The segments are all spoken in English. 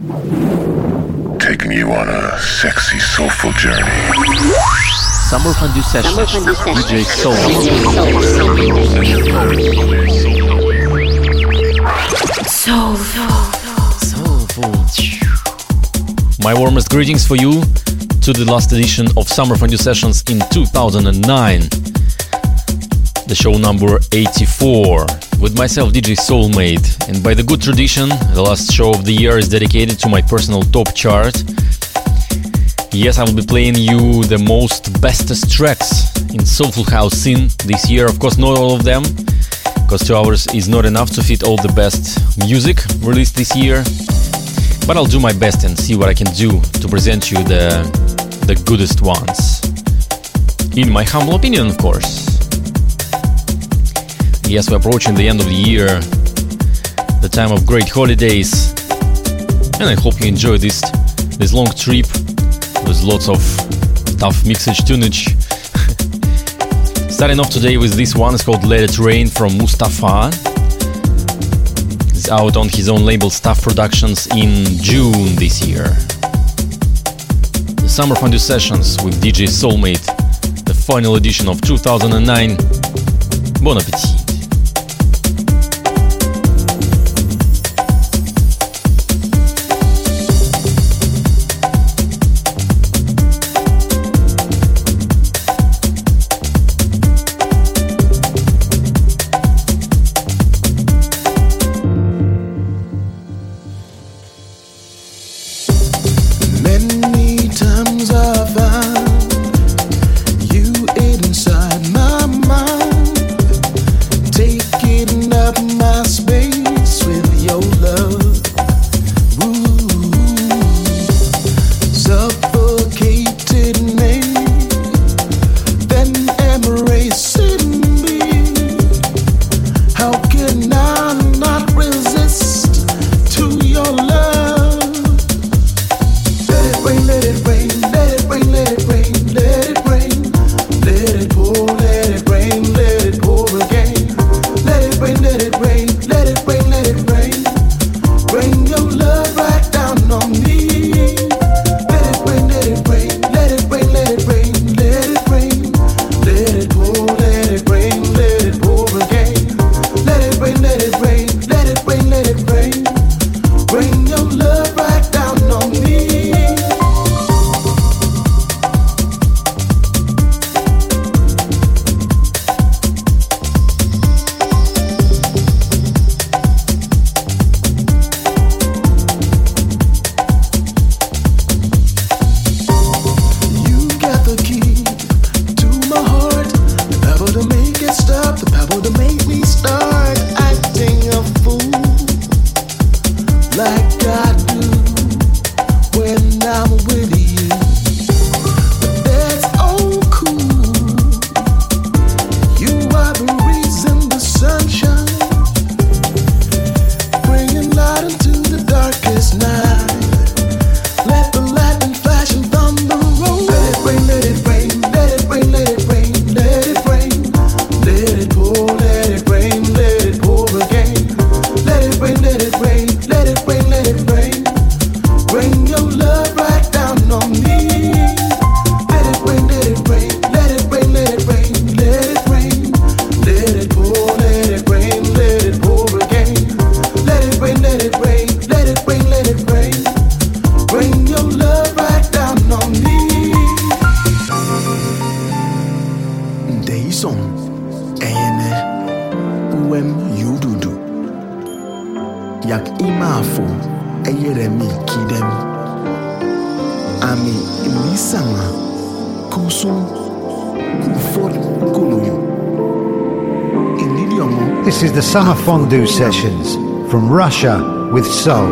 Taking you on a sexy, soulful journey. Summer Fondue Sessions. DJ Soul. Soulful. My warmest greetings for you to the last edition of Summer Fondue Sessions in 2009. The show number 84 with myself DJ Soulmate. And by the good tradition, the last show of the year is dedicated to my personal top chart. Yes, I will be playing you the most bestest tracks in Soulful House scene this year. Of course, not all of them, because two hours is not enough to fit all the best music released this year. But I'll do my best and see what I can do to present you the the goodest ones. In my humble opinion, of course. Yes, we're approaching the end of the year, the time of great holidays, and I hope you enjoy this this long trip with lots of tough mixage tunage. Starting off today with this one, it's called Let It Rain from Mustafa. It's out on his own label Stuff Productions in June this year. The Summer Fondue Sessions with DJ Soulmate, the final edition of 2009. Bon appetit. love. Summer Fondue Sessions from Russia with Soul.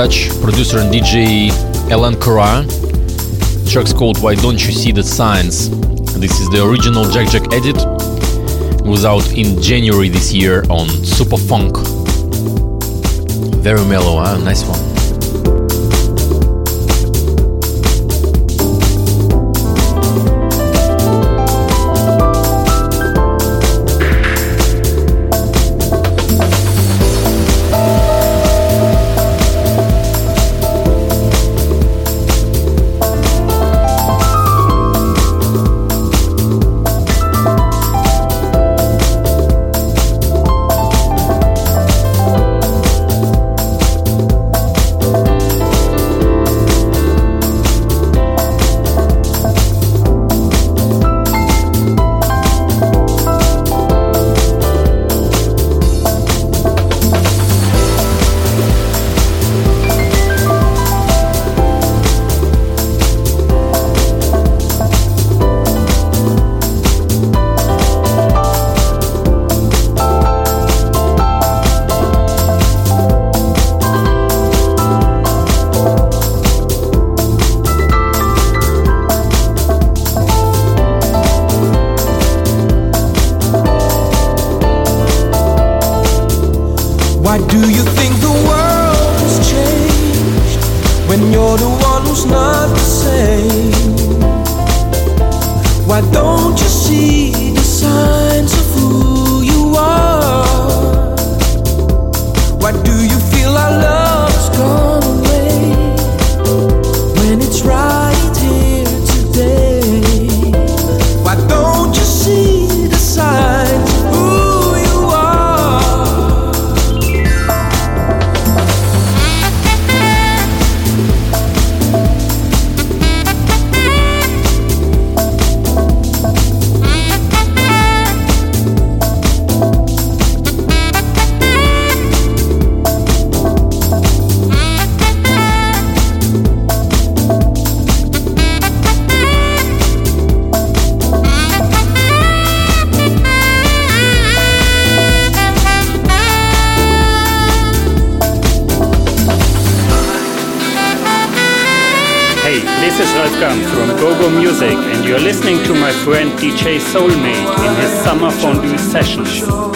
Dutch producer and DJ Alan Cora. Track's called Why Don't You See the Signs? This is the original Jack Jack edit. It was out in January this year on Super Funk. Very mellow, huh? Nice one. DJ Soulmate in his summer fondue sessions.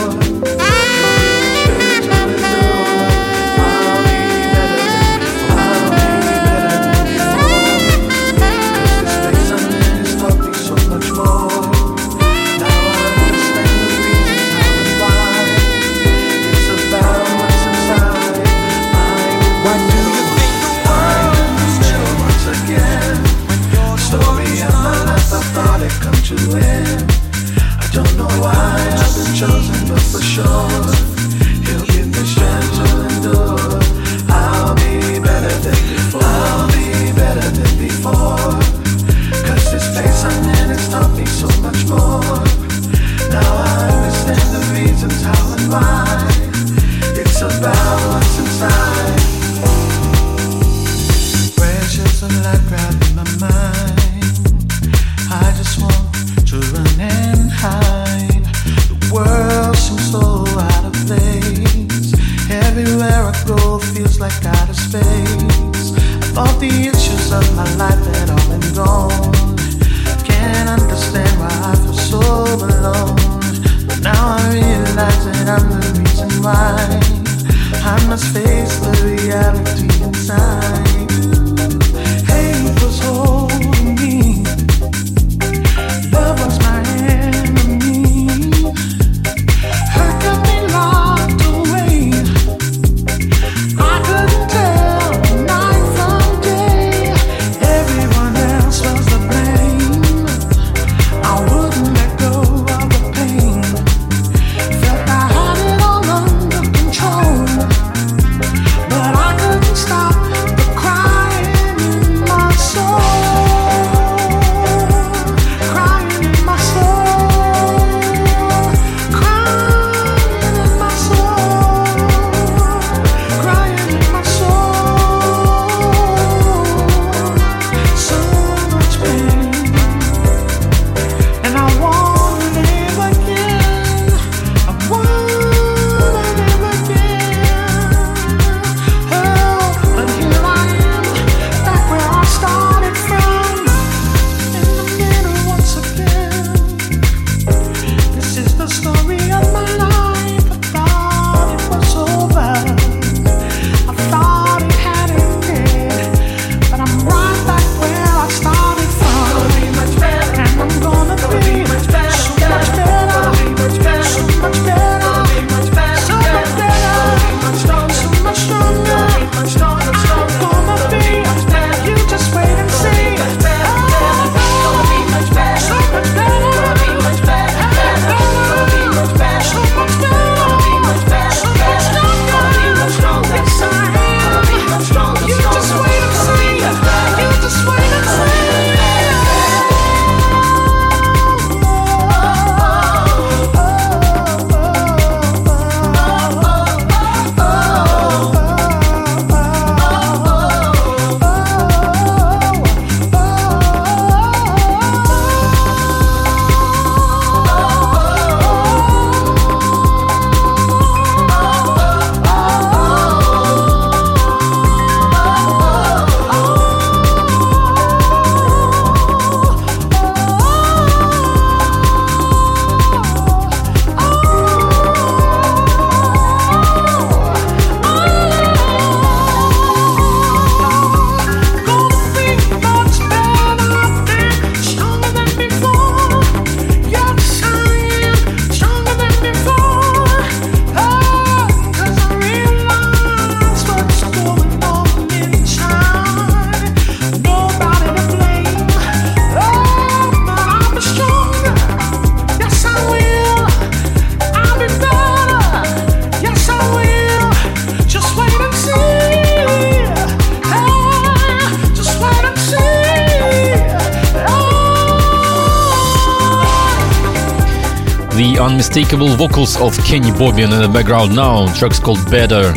Of Kenny Bobien in the background now. Track's called Better.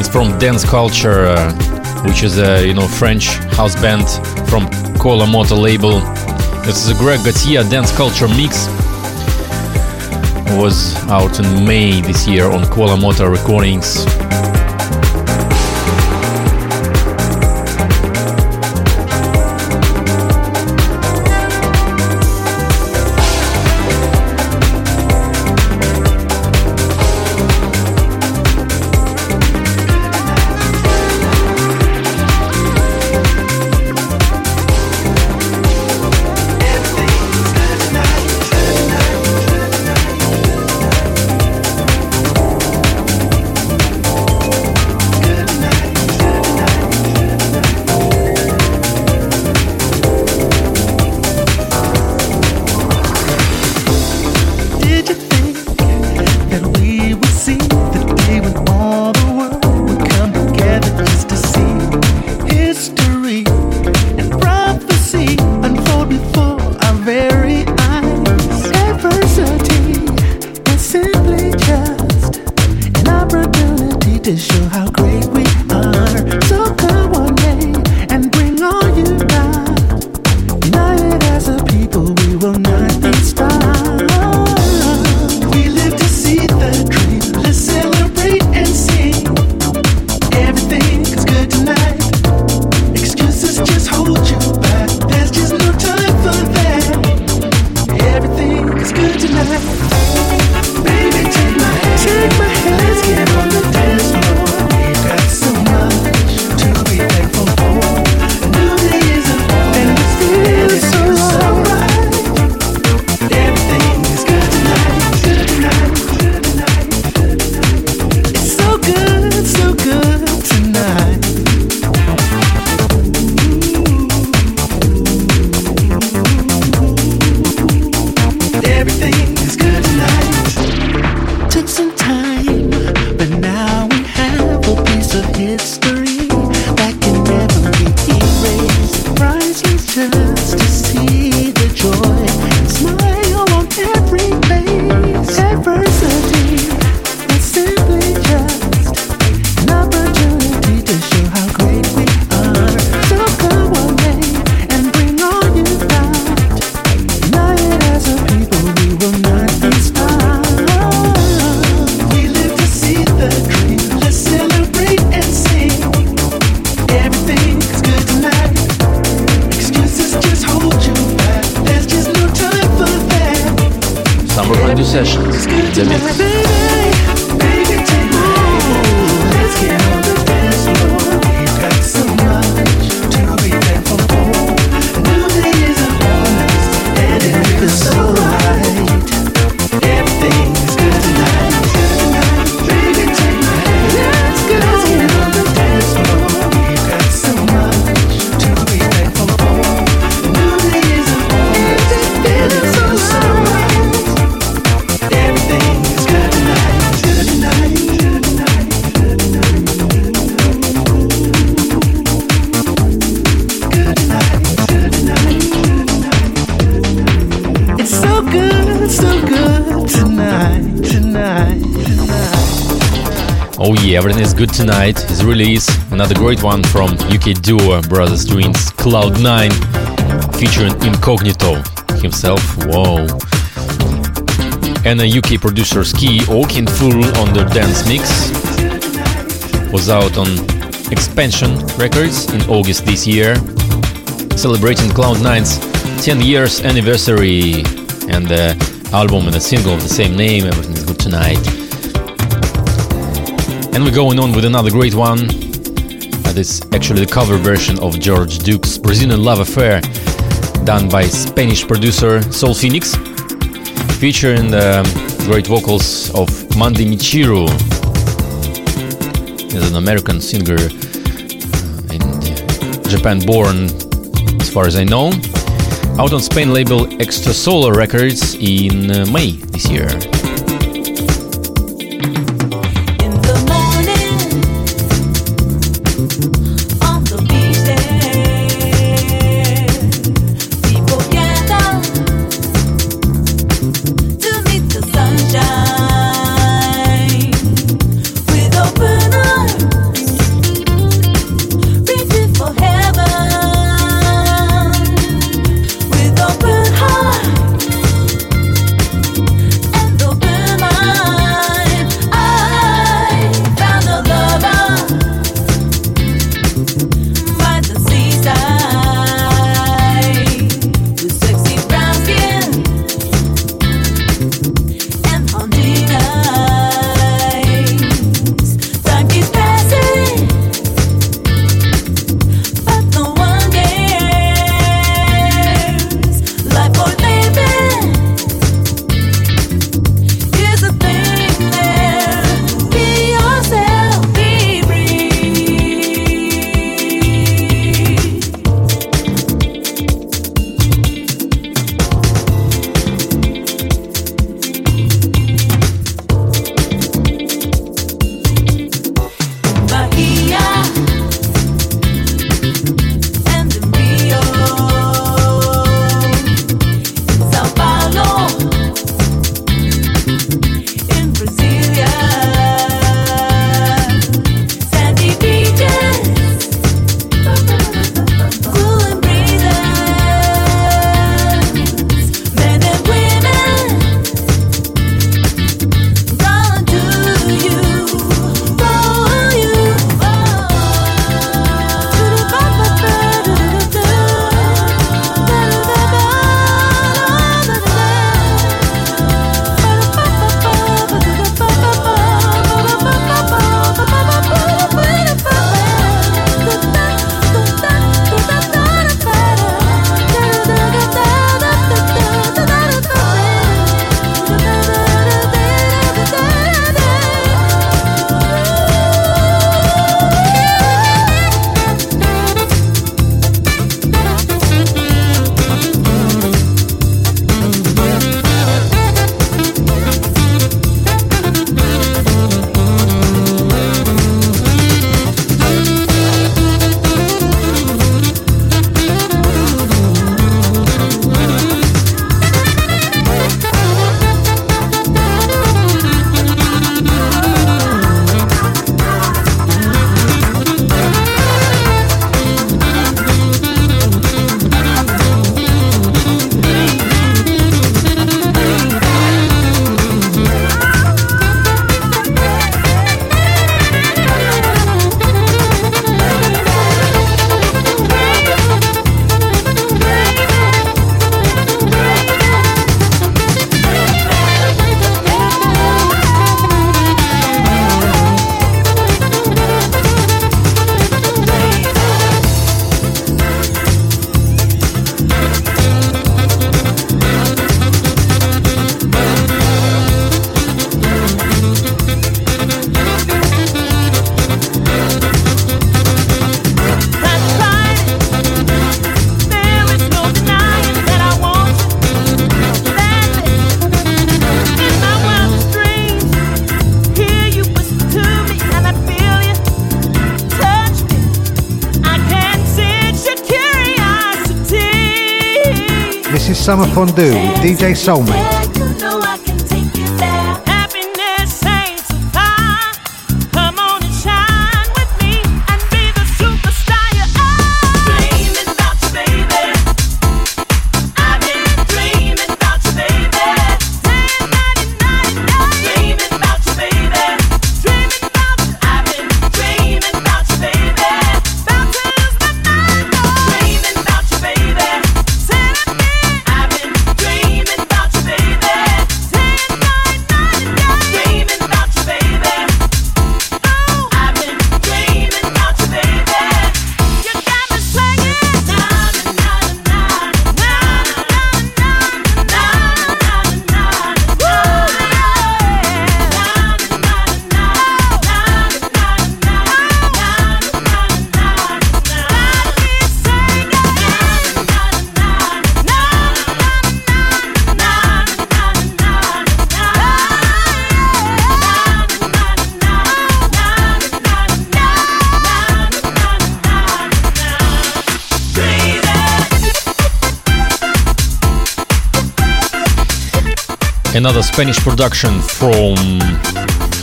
It's from Dance Culture, uh, which is a you know French house band from Kola Motor label. This is a Greg Garcia Dance Culture mix. It was out in May this year on Kola Motor Recordings. sessions. Good Tonight, his release, another great one from UK duo uh, Brothers Twins, Cloud9, featuring Incognito himself, whoa. And a UK producer Ski Oakin Full on their dance mix was out on Expansion Records in August this year, celebrating Cloud9's 10 years anniversary and the album and a single of the same name, Everything is Good Tonight. And we're going on with another great one. That is actually the cover version of George Duke's Brazilian Love Affair, done by Spanish producer Soul Phoenix, featuring the great vocals of Monday Michiru. He's an American singer uh, in Japan born, as far as I know. Out on Spain label Extra Solar Records in uh, May this year. Fondue DJ Soulmate. Spanish production from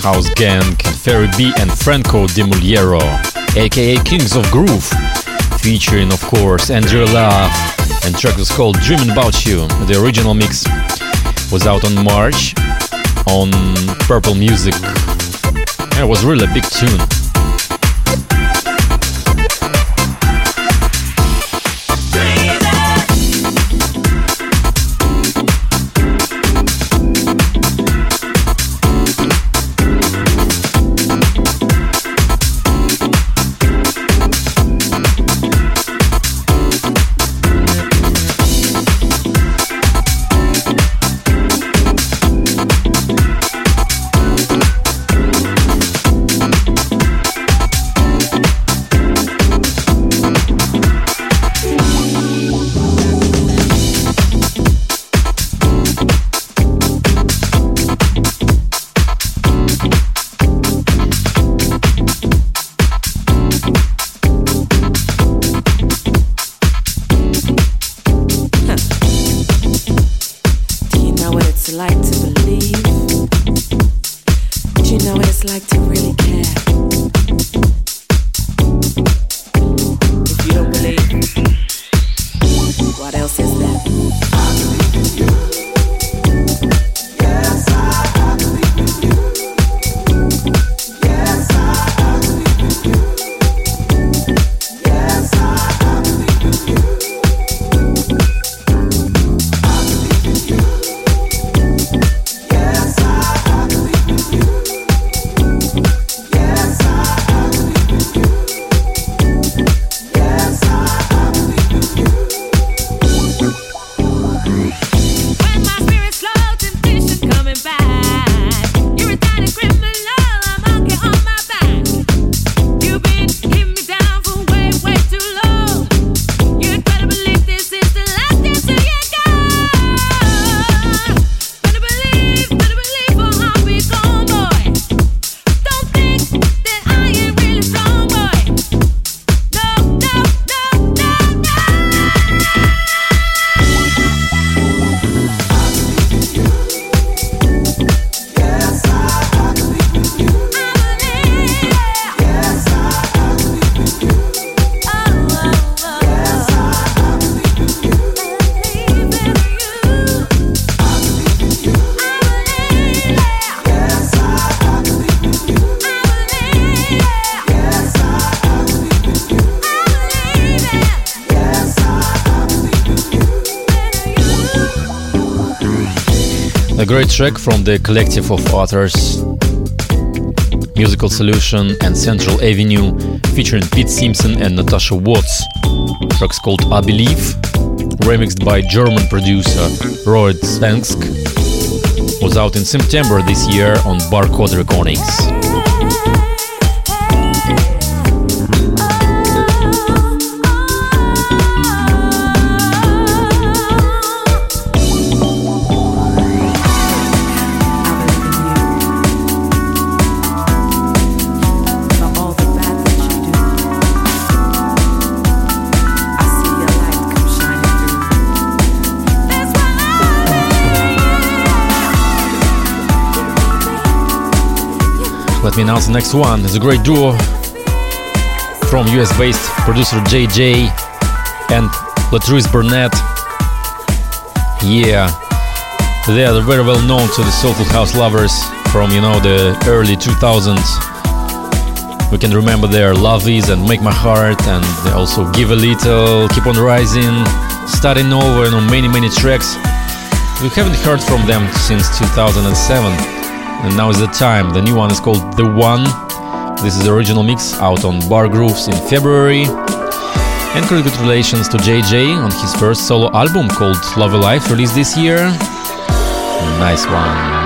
House Gang, Ferry B and Franco de Mulero, aka Kings of Groove, featuring of course Andrew Love, and track was called Dreaming About You. The original mix was out on March on Purple Music. and It was really a big tune. Track from the collective of authors Musical Solution and Central Avenue featuring Pete Simpson and Natasha Watts. Track's called I Believe, remixed by German producer Roy Svensk. Was out in September this year on Barcode Recordings. Let me announce the next one. It's a great duo from US based producer JJ and Latrice Burnett. Yeah, they are very well known to the soulful house lovers from you know the early 2000s. We can remember their Lovies and Make My Heart, and they also Give a Little, Keep on Rising, Starting Over, you know, many many tracks. We haven't heard from them since 2007, and now is the time. The new one is called The One. This is the original mix out on Bar Grooves in February. And congratulations to JJ on his first solo album called Love Alive, released this year. Nice one.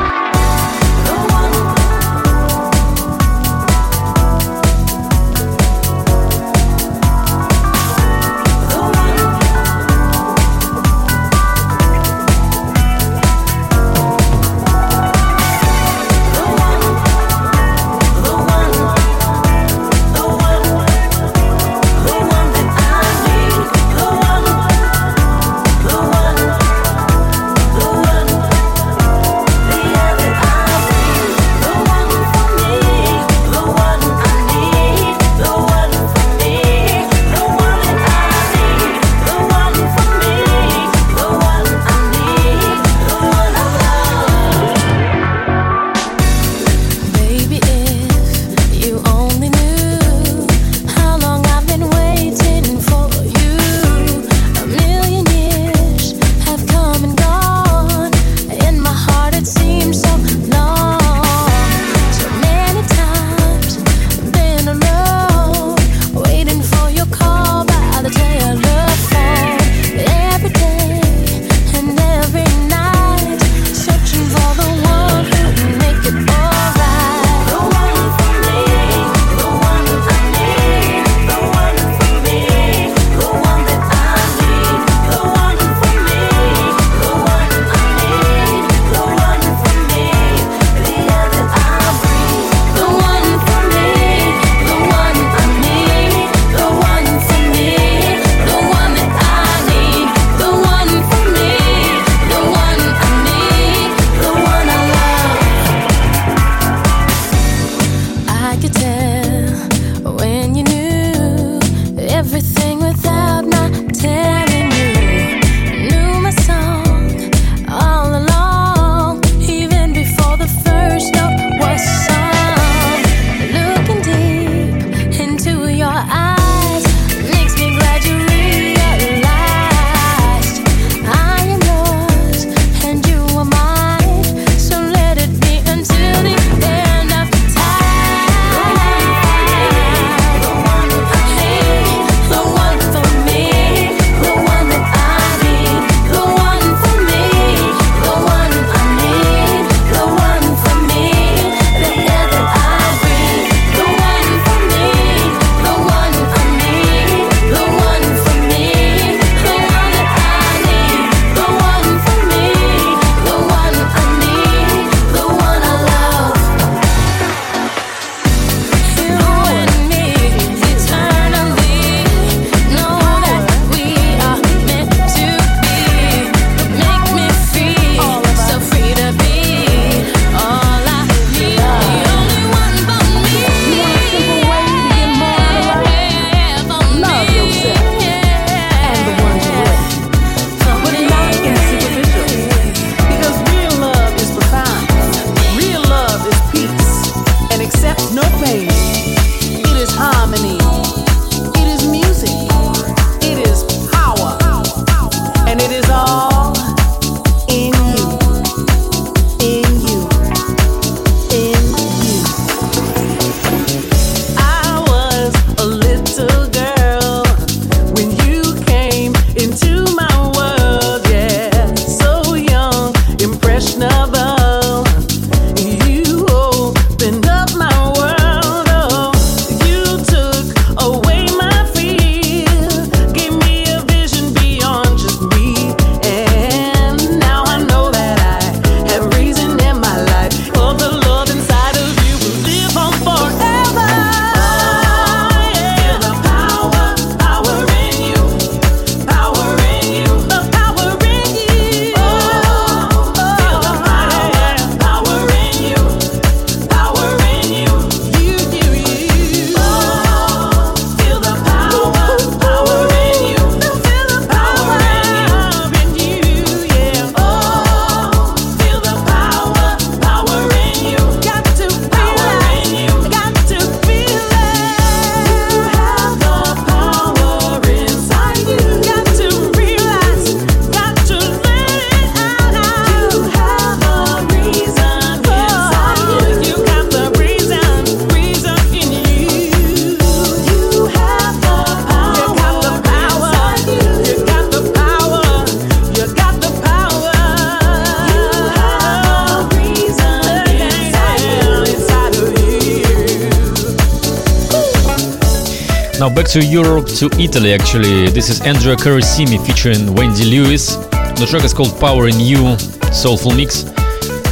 To Italy actually. This is Andrea Carissimi featuring Wendy Lewis. The track is called Power in You, Soulful Mix.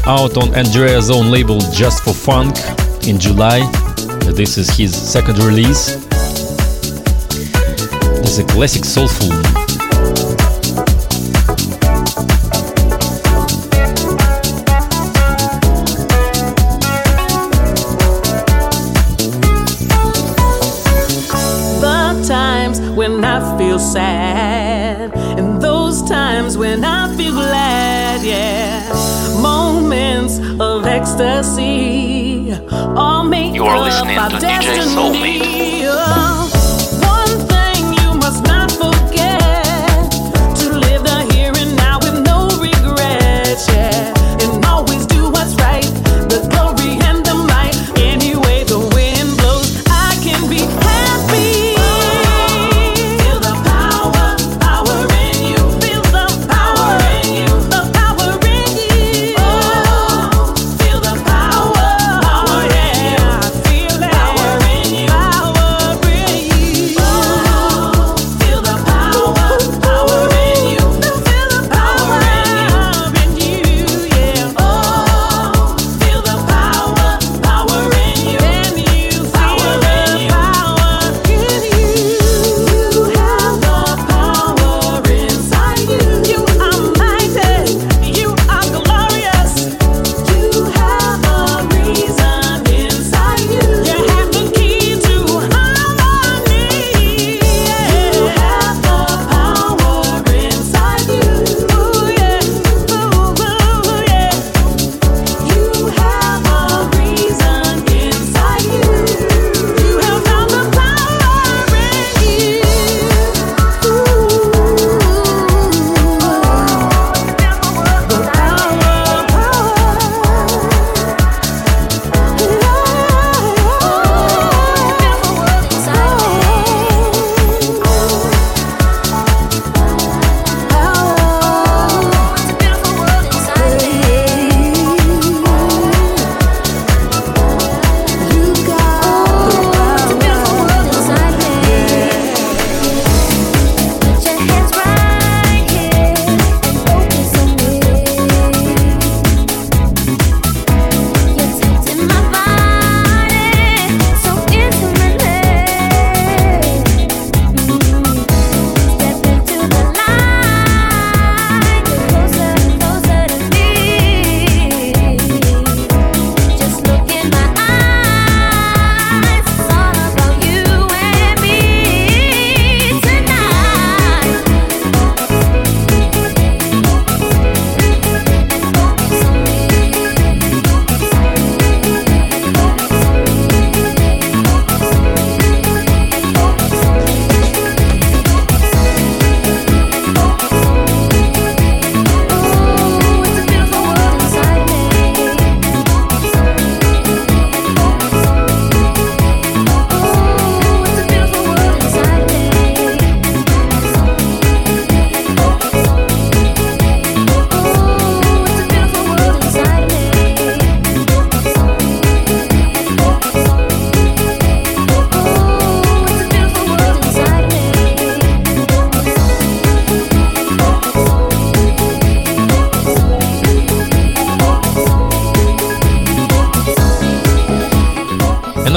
Out on Andrea's own label Just for Funk in July. This is his second release. This is a classic soulful sad, and those times when I feel glad, yeah. Moments of ecstasy, all make you are listening to DJ Soulmate.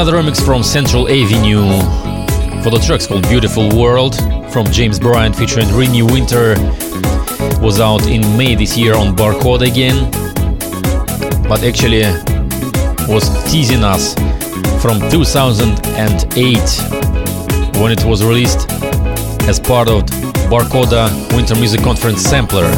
Another remix from Central Avenue. For the track's called Beautiful World from James Bryant featuring Renew Winter. Was out in May this year on Barcode again, but actually was teasing us from 2008 when it was released as part of Barcoda Winter Music Conference sampler.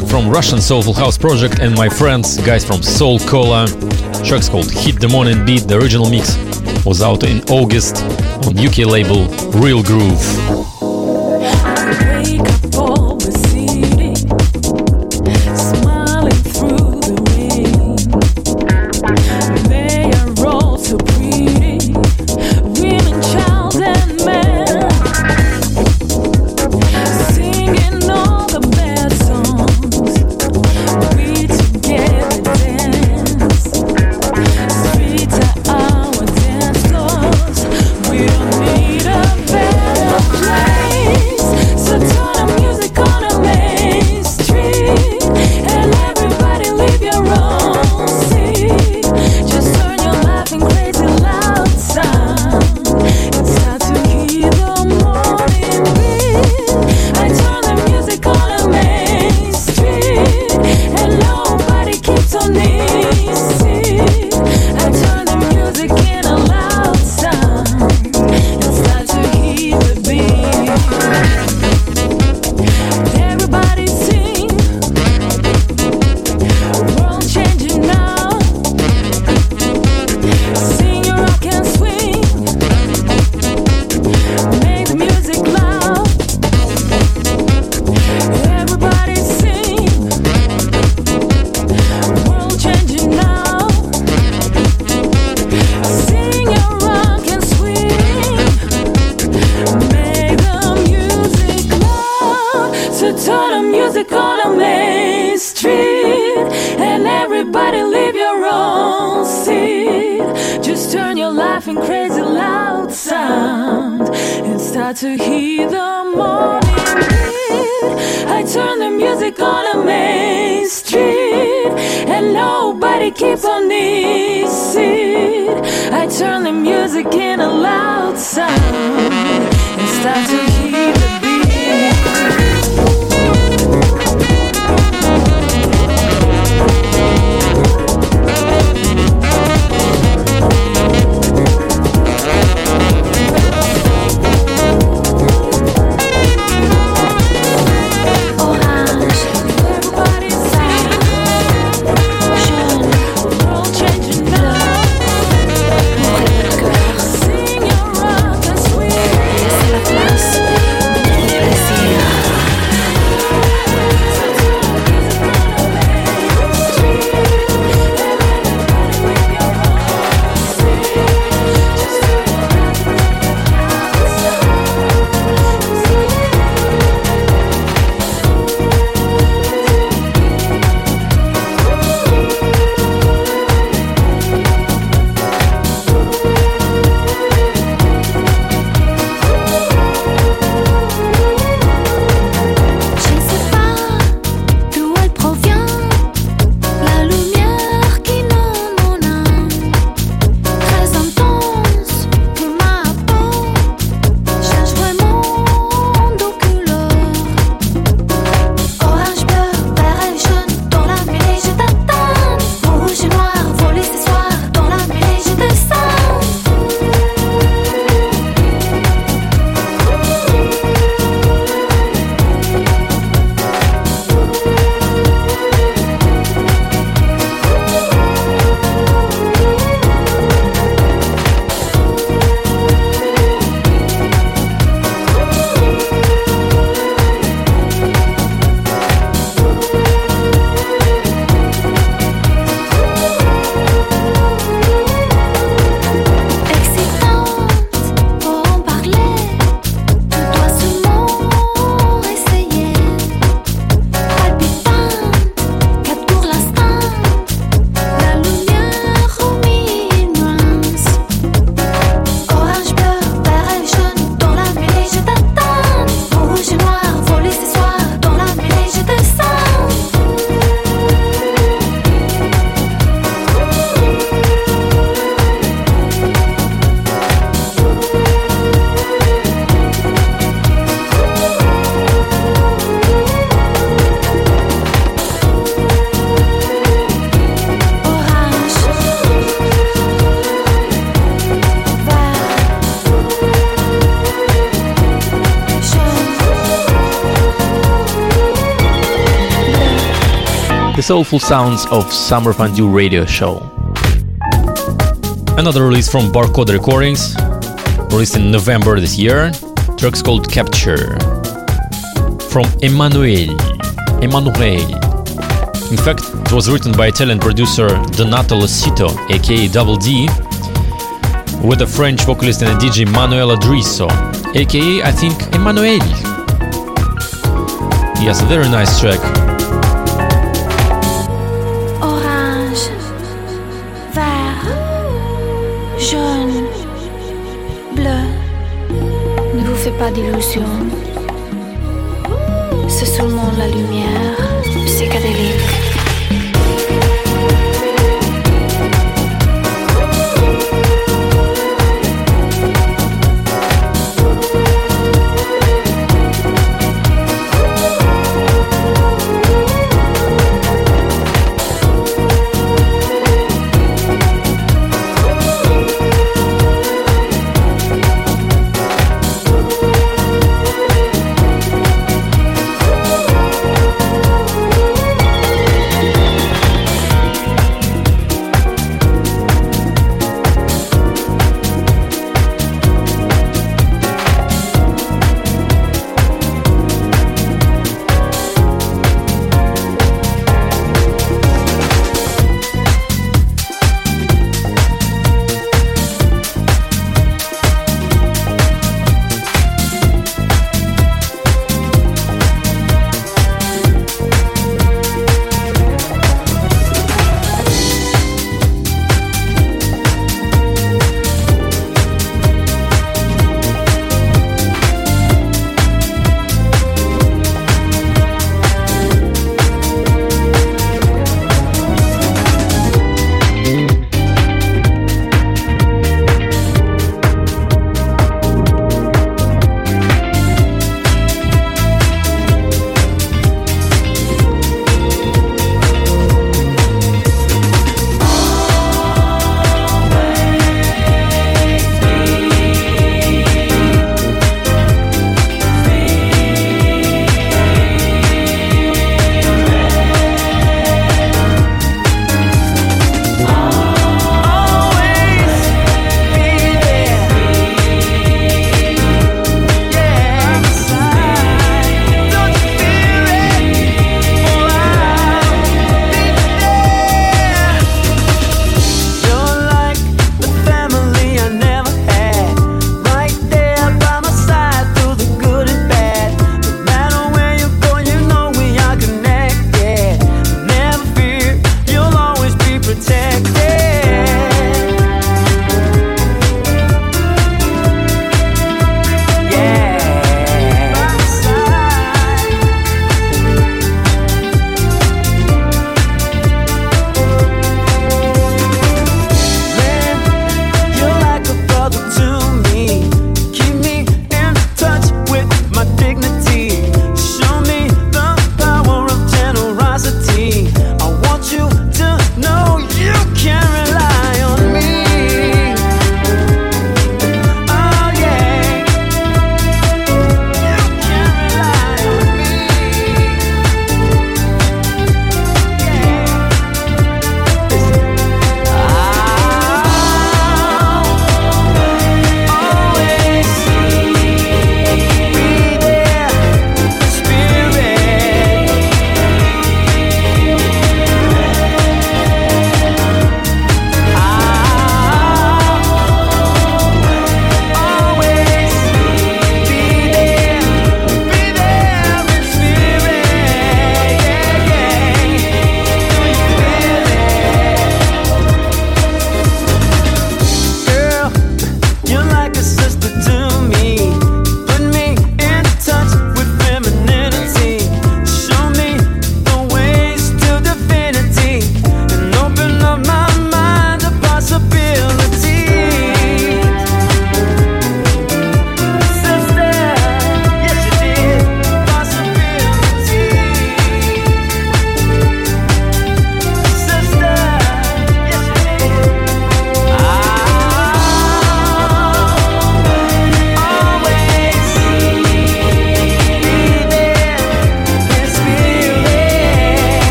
Track from Russian Soulful House Project and my friends, guys from Soul Cola. Track's called Hit the Morning Beat. The original mix was out in August on UK label Real Groove. Soulful sounds of Summer Fondue Radio Show. Another release from Barcode Recordings, released in November this year. Track's called Capture. From Emanuele. Emanuele. In fact, it was written by Italian producer Donato Losito, aka Double D, with a French vocalist and DJ Manuela Drisso, aka I think has a very nice track d'ilusions.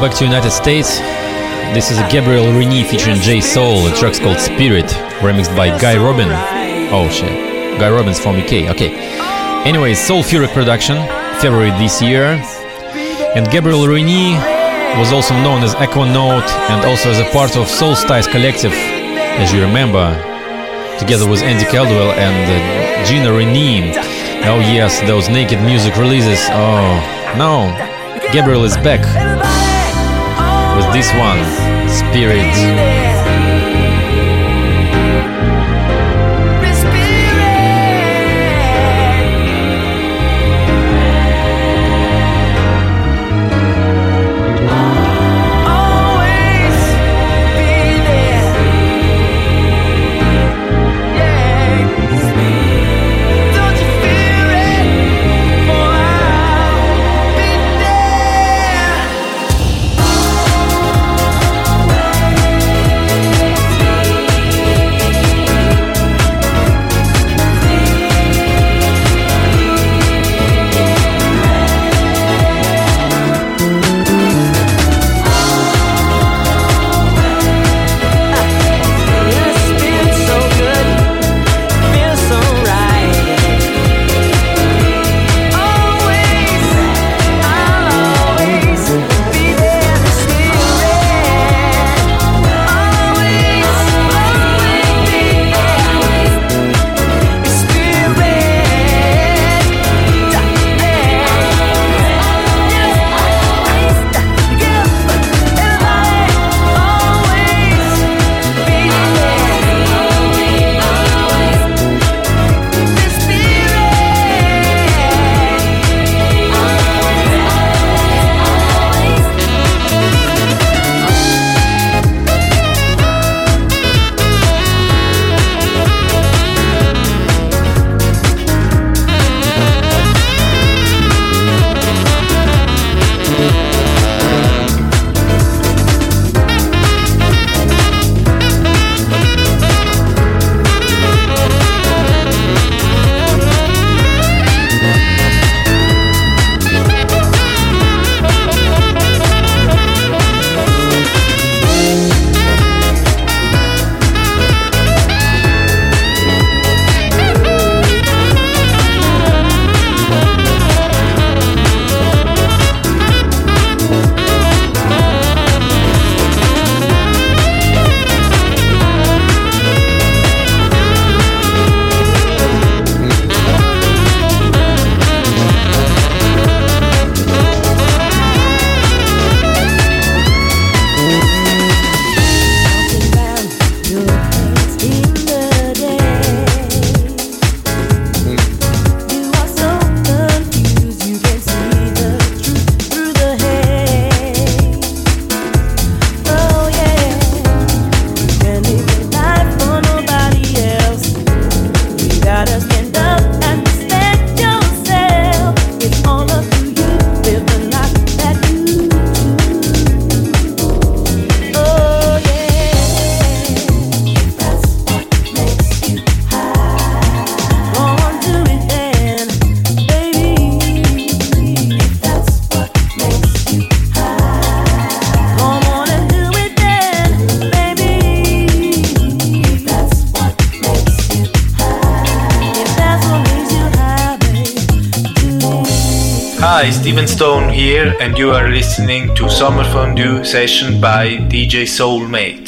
Back to United States. This is Gabriel Rene featuring J Soul. The track's called Spirit, remixed by Guy Robin. Oh shit, Guy Robin's from UK. Okay. Anyway, Soul Fury production, February this year. And Gabriel Rene was also known as Equinote and also as a part of Soulstice Collective, as you remember, together with Andy Caldwell and uh, Gina Rene. Oh yes, those naked music releases. Oh no, Gabriel is back with this one, Spirit. Steven Stone here, and you are listening to Summer Fondue Session by DJ Soulmate.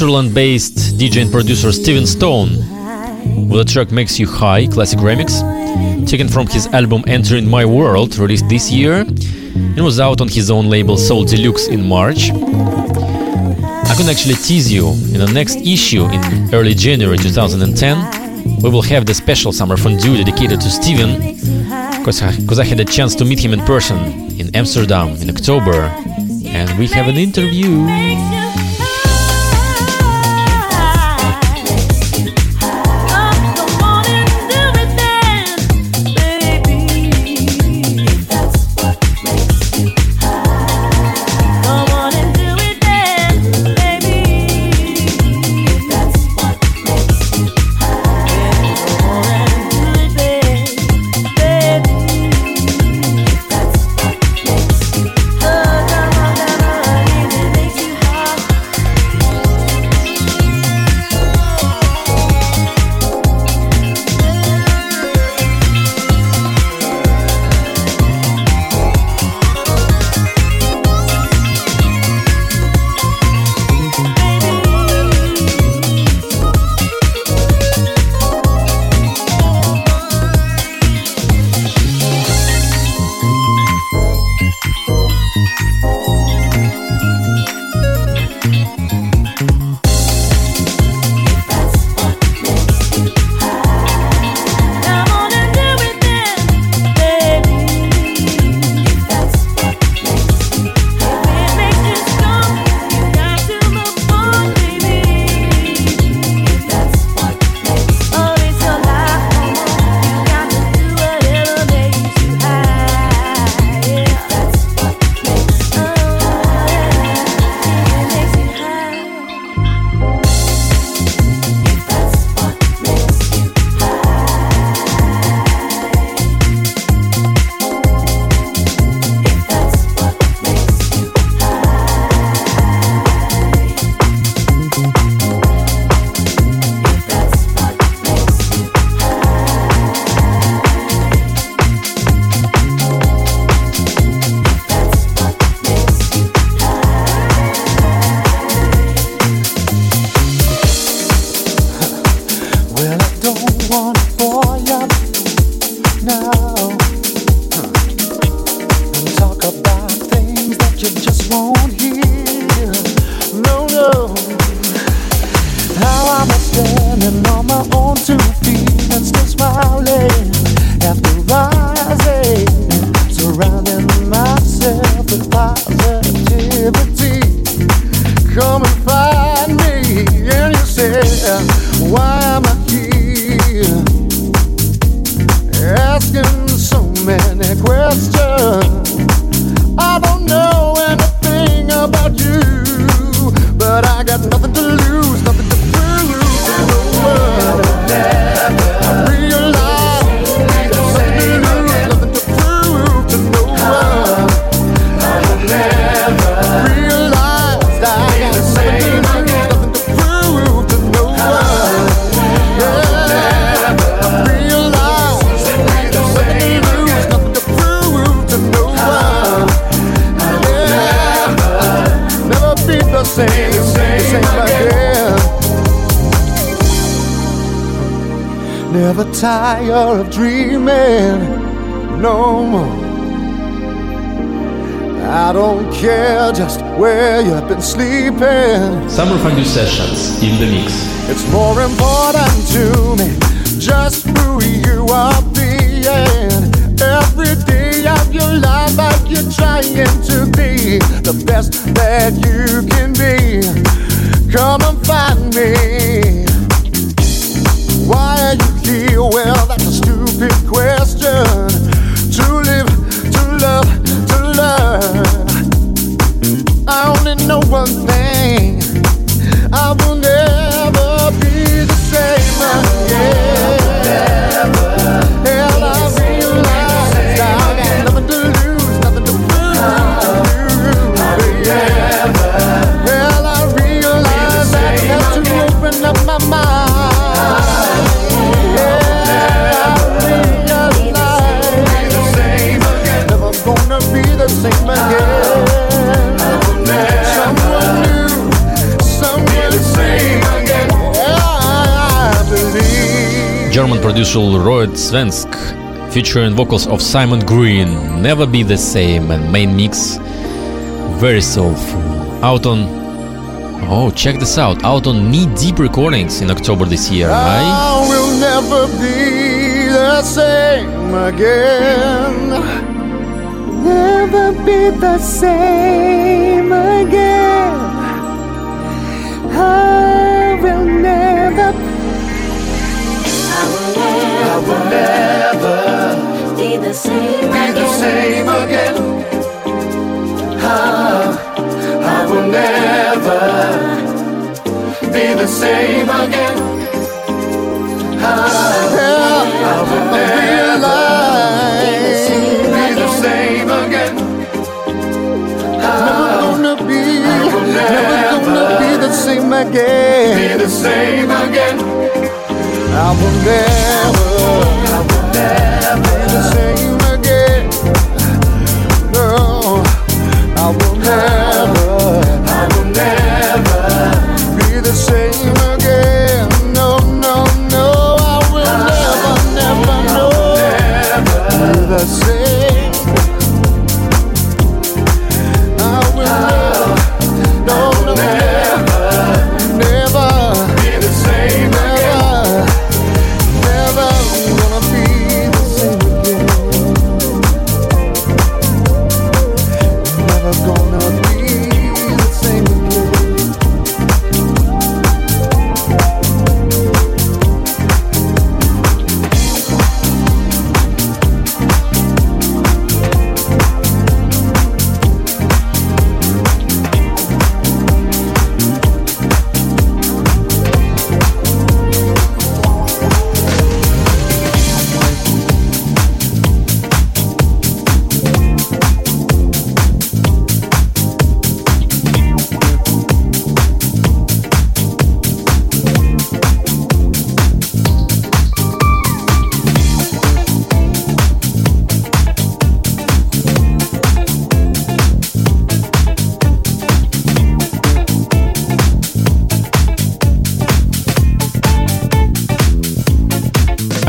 Switzerland based DJ and producer Steven Stone with the track Makes You High classic remix, taken from his album Entering My World, released this year, and was out on his own label Soul Deluxe in March. I can actually tease you in the next issue in early January 2010. We will have the special summer fondue dedicated to Steven, because I had a chance to meet him in person in Amsterdam in October, and we have an interview. Summer Fondue Sessions in the mix. It's more important to me just who you are being. Every day of your life, trying to be the best that you can German producer Royd Svensk, featuring vocals of Simon Green, Never Be the Same, and main mix, very soulful. Out on, oh, check this out, out on Knee Deep Recordings in October this year. I will never be the same again. Never be the same again. I will never. I will never, I will never be the same be the again. same again. Ah, I will never be the same again. Ah, I will never be the same again. Ah, Never gonna be. I will Never gonna be the same again. be the same again. I will never, I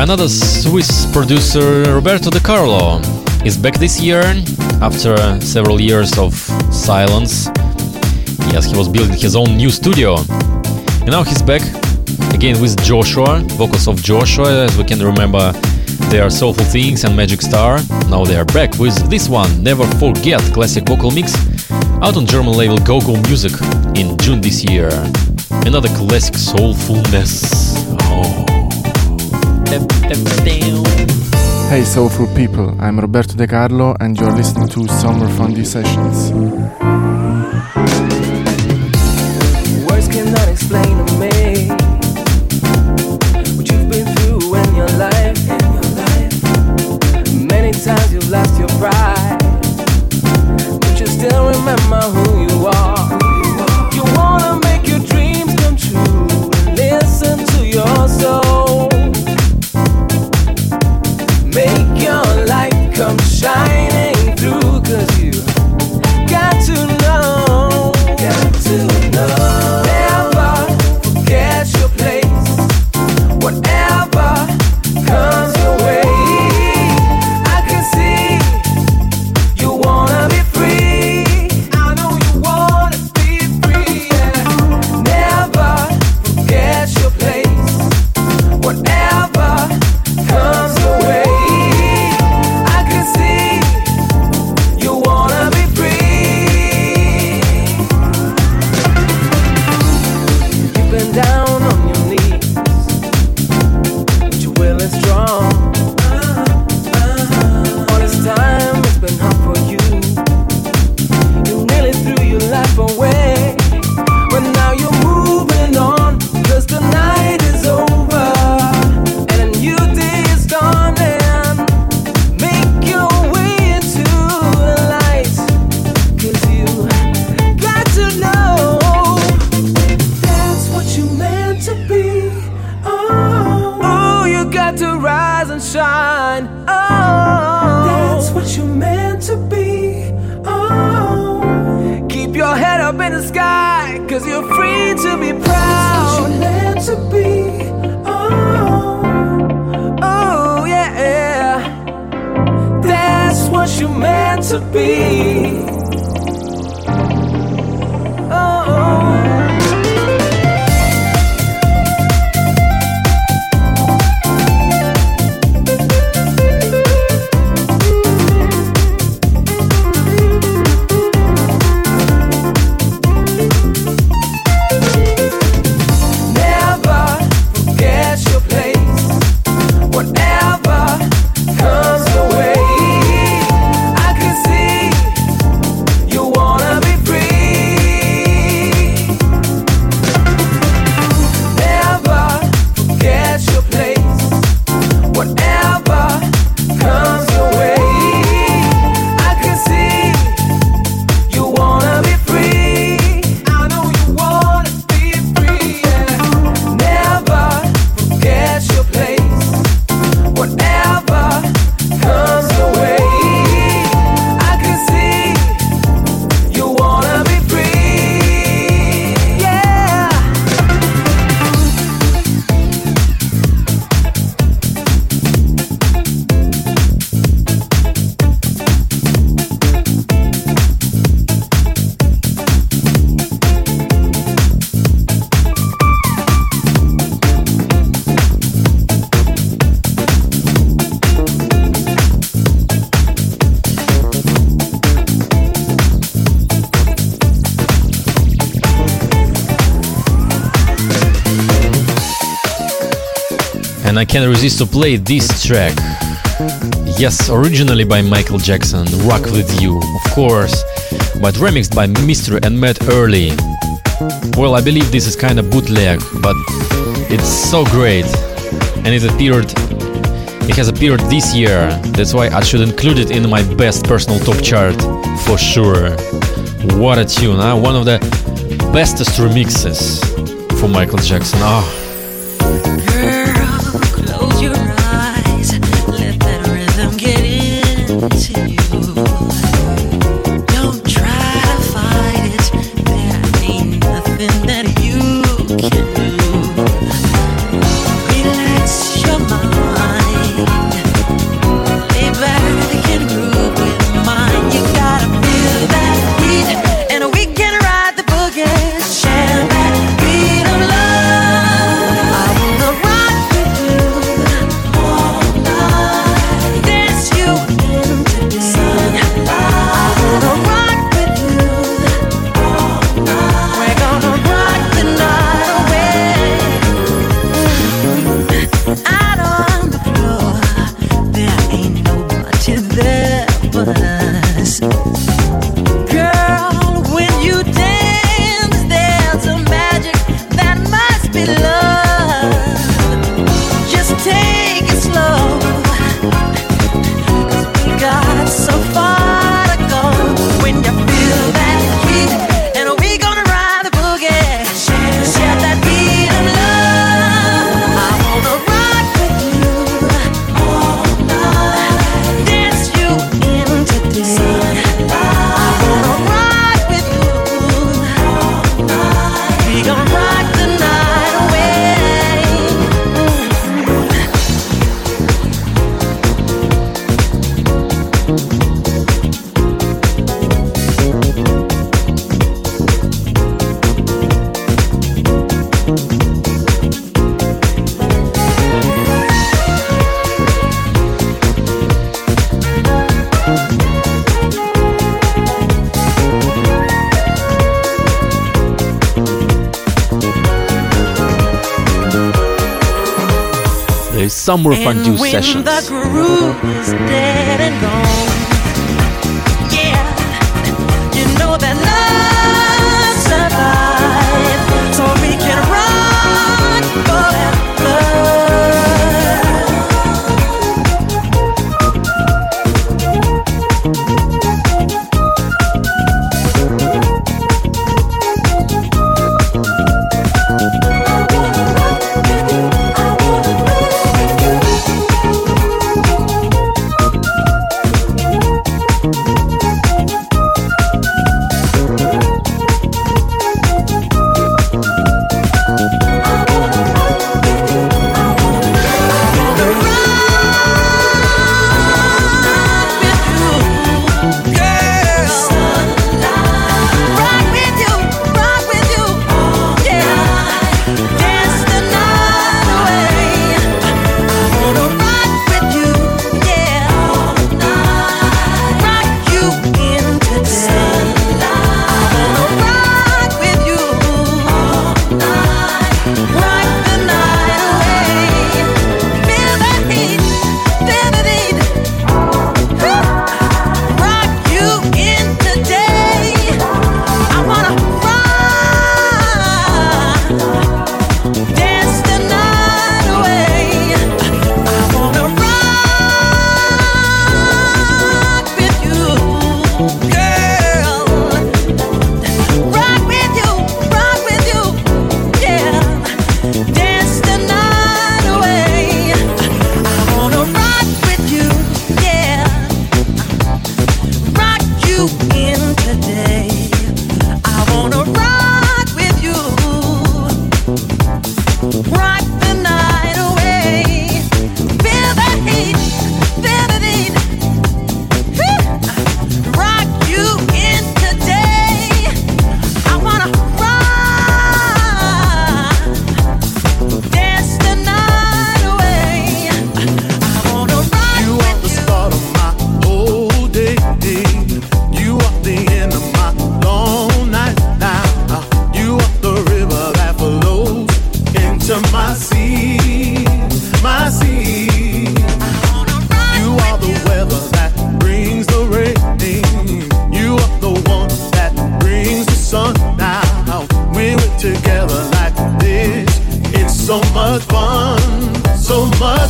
Another Swiss producer, Roberto De Carlo, is back this year after several years of silence. Yes, he was building his own new studio. And now he's back again with Joshua, vocals of Joshua, as we can remember their Soulful Things and Magic Star. Now they are back with this one, Never Forget, classic vocal mix, out on German label Go Go Music in June this year. Another classic soulfulness. Hey soulful people, I'm Roberto De Carlo and you're listening to Summer Fondue Sessions. I to play this track. Yes, originally by Michael Jackson, Rock With You, of course, but remixed by Mr. and Matt Early. Well, I believe this is kind of bootleg, but it's so great, and it appeared it has appeared this year, that's why I should include it in my best personal top chart for sure. What a tune, huh? One of the bestest remixes for Michael Jackson. Oh, Summer Fondue Sessions.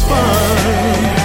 fun.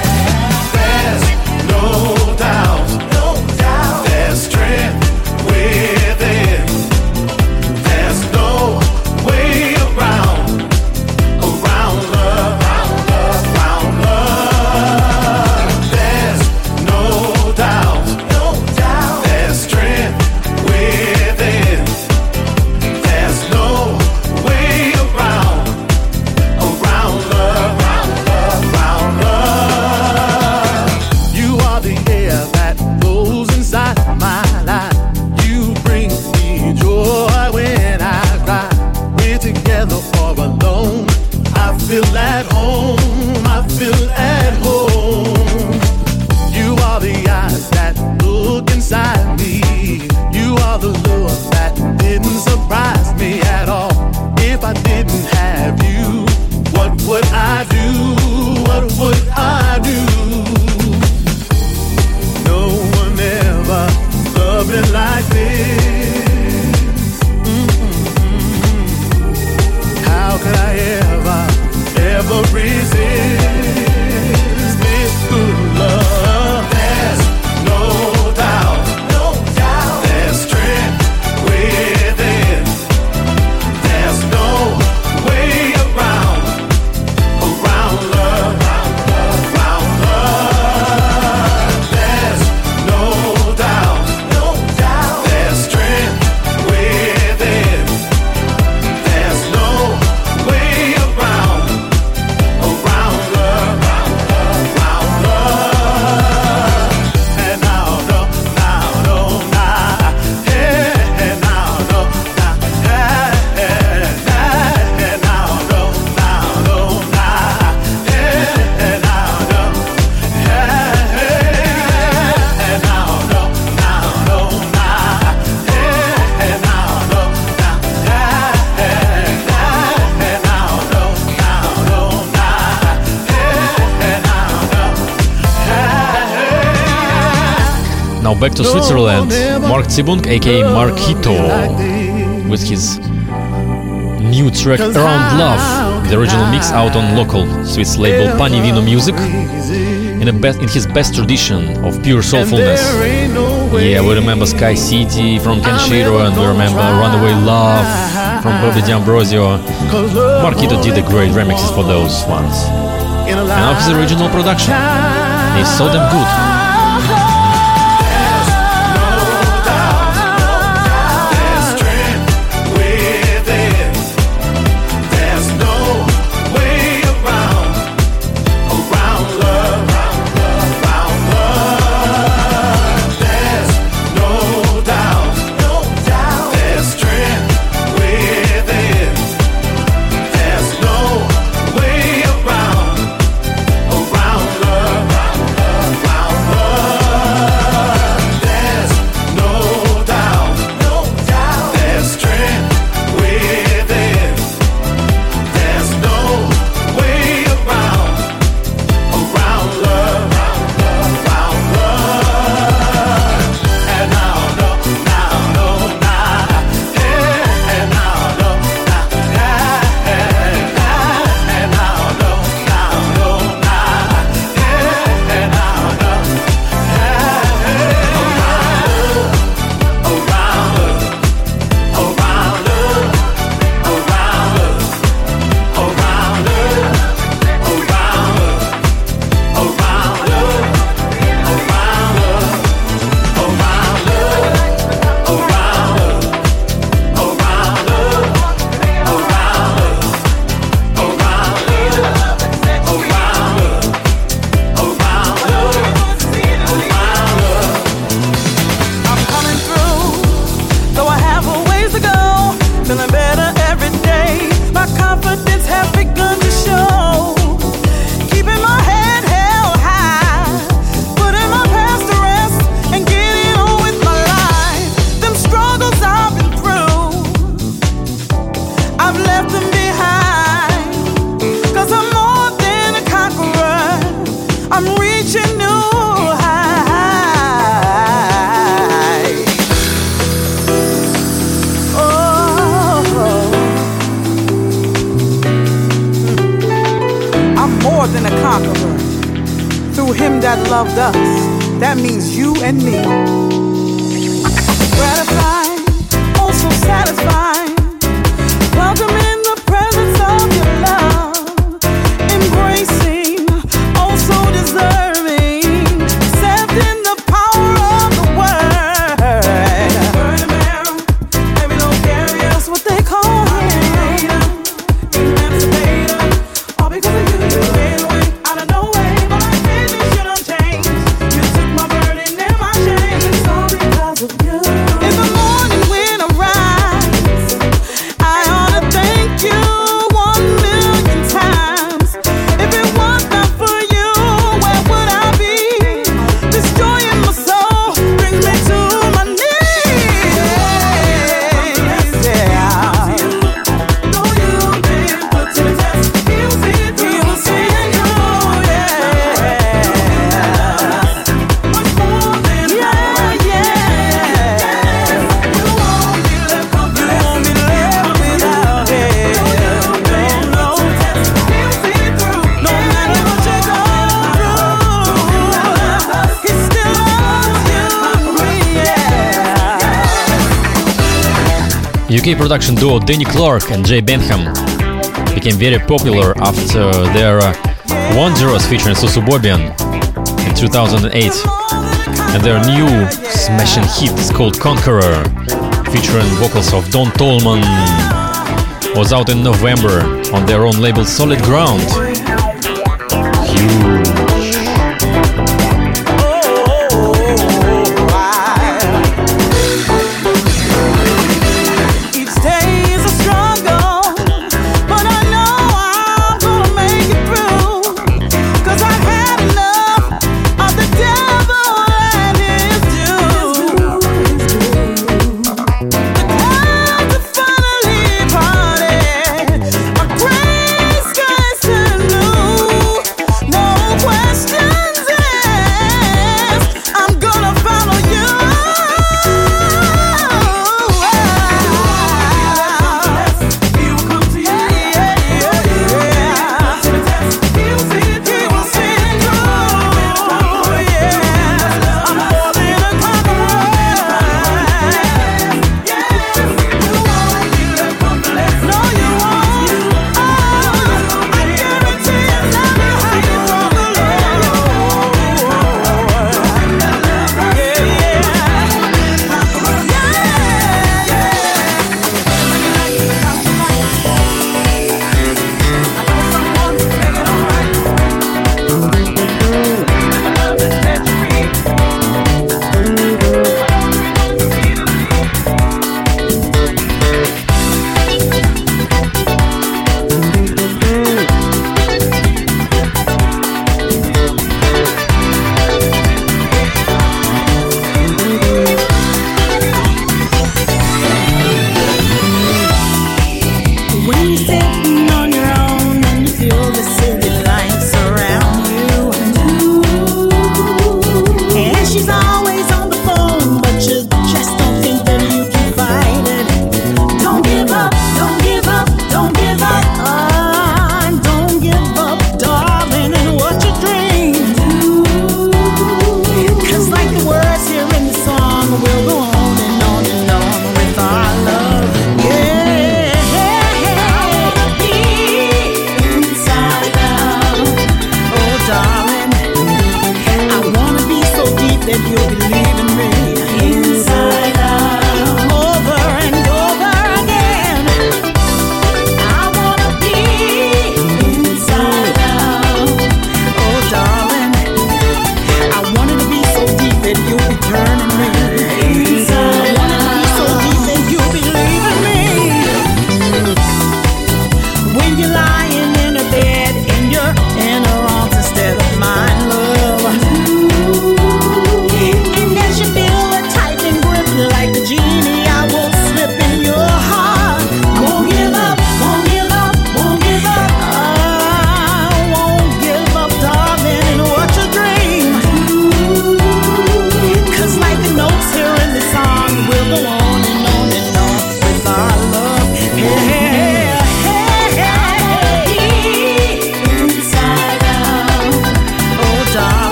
Mark Zibung, aka Marquito, with his new track Around Love, the original mix out on local Swiss label Panivino Music, in, in his best tradition of pure soulfulness. Yeah, we remember Sky City from Kenshiro, and we remember Runaway Love from Bobby D'Ambrosio. Marquito did the great remixes for those ones. And now his original production is so damn good. Danny Clark and Jay Benham became very popular after their uh, Wanderers featuring Sussubobian in 2008 and their new smashing hit is called Conqueror featuring vocals of Don Tolman was out in November on their own label Solid Ground.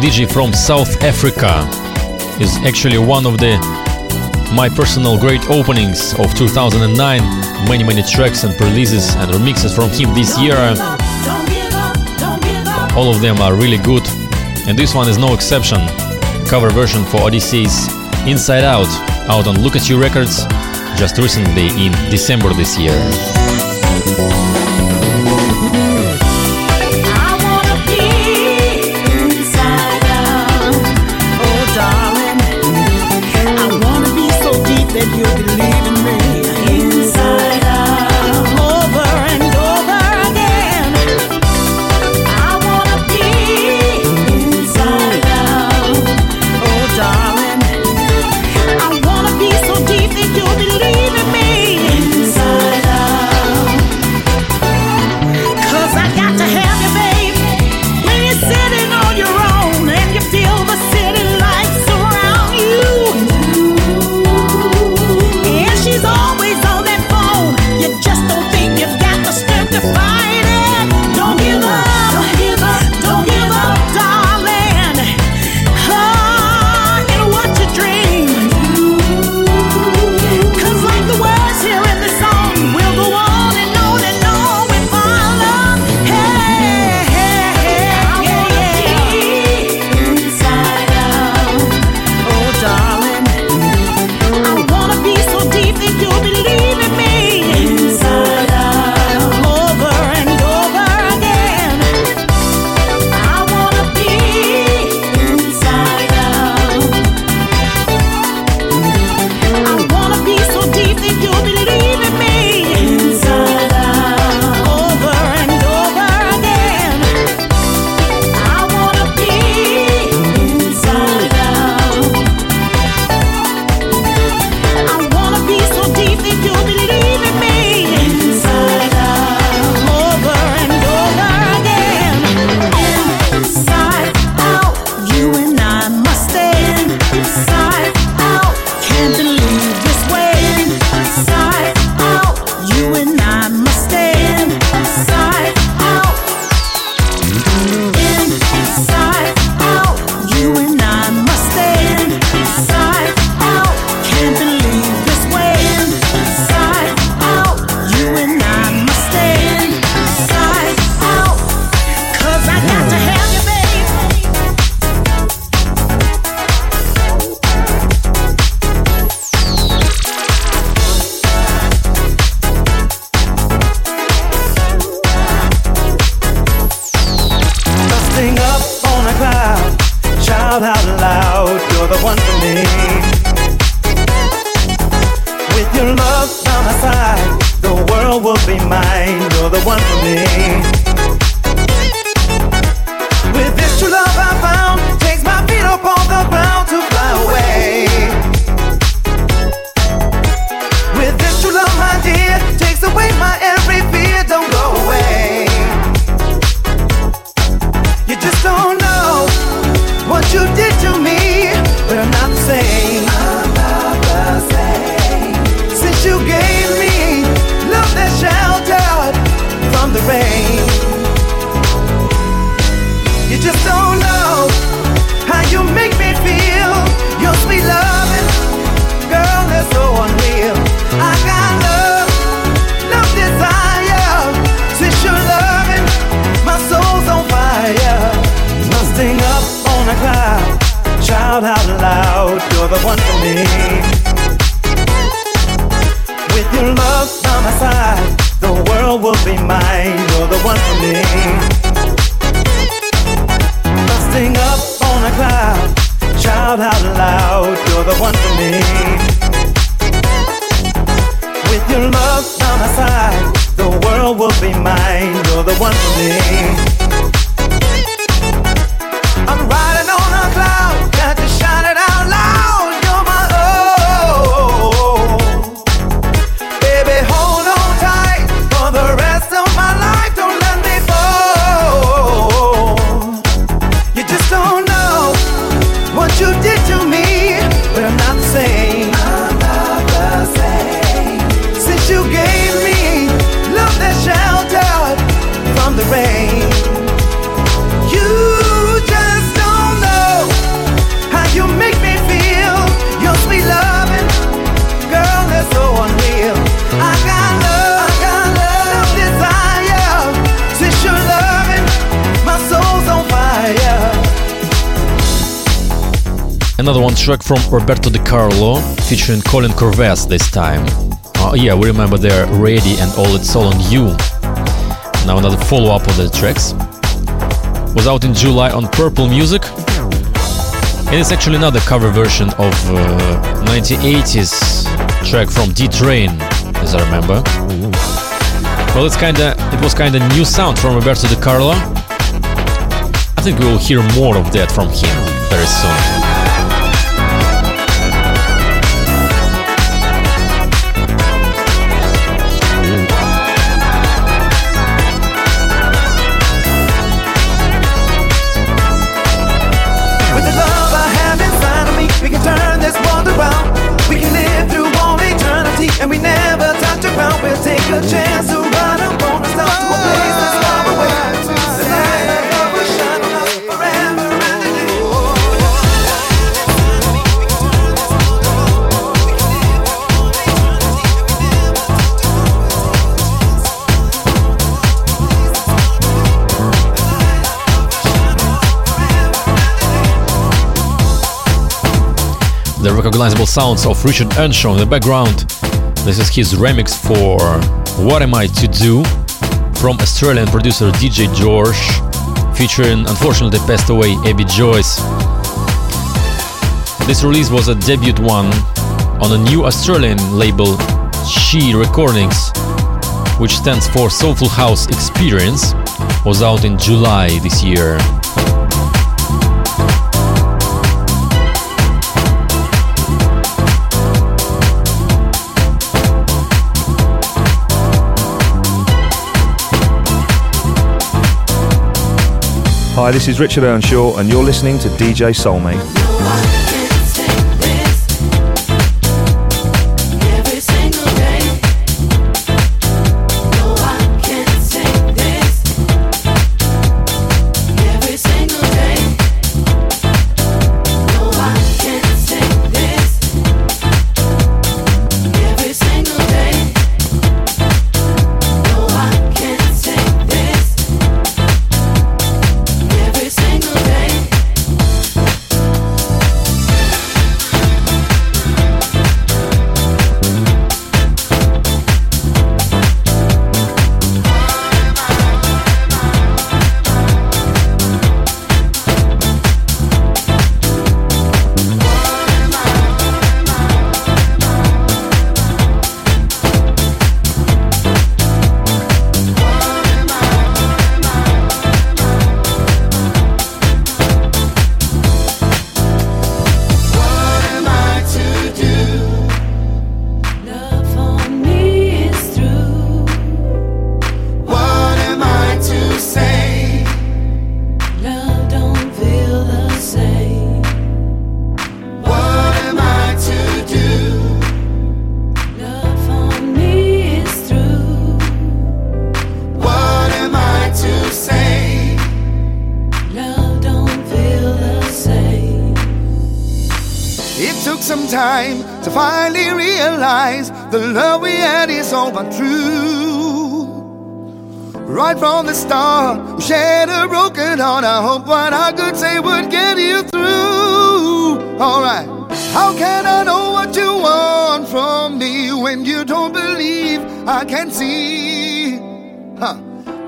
DJ from South Africa. Is actually one of the my personal great openings of 2009. Many many tracks and releases and remixes from him this year. All of them are really good, and this one is no exception. Cover version for Odyssey's Inside Out out on Look at You Records just recently in December this year. said you the rain. Track from Roberto De Carlo featuring Colin Corvez this time. Uh, yeah, we remember their Ready and All It's All on You. Now another follow up of the tracks. Was out in July on Purple Music. And it's actually another cover version of uh, 1980s track from D Train, as I remember. Well, it's kinda, it was kinda new sound from Roberto De Carlo. I think we will hear more of that from him very soon. Recognizable sounds of Richard Earnshaw in the background. This is his remix for What Am I to Do from Australian producer DJ George, featuring unfortunately passed away Abby Joyce. This release was a debut one on a new Australian label, She Recordings, which stands for Soulful House Experience, was out in July this year. Hi, this is Richard Earnshaw, and you're listening to DJ Soulmate. Heart. I hope what I could say would get you through. Alright, how can I know what you want from me when you don't believe I can see? Huh?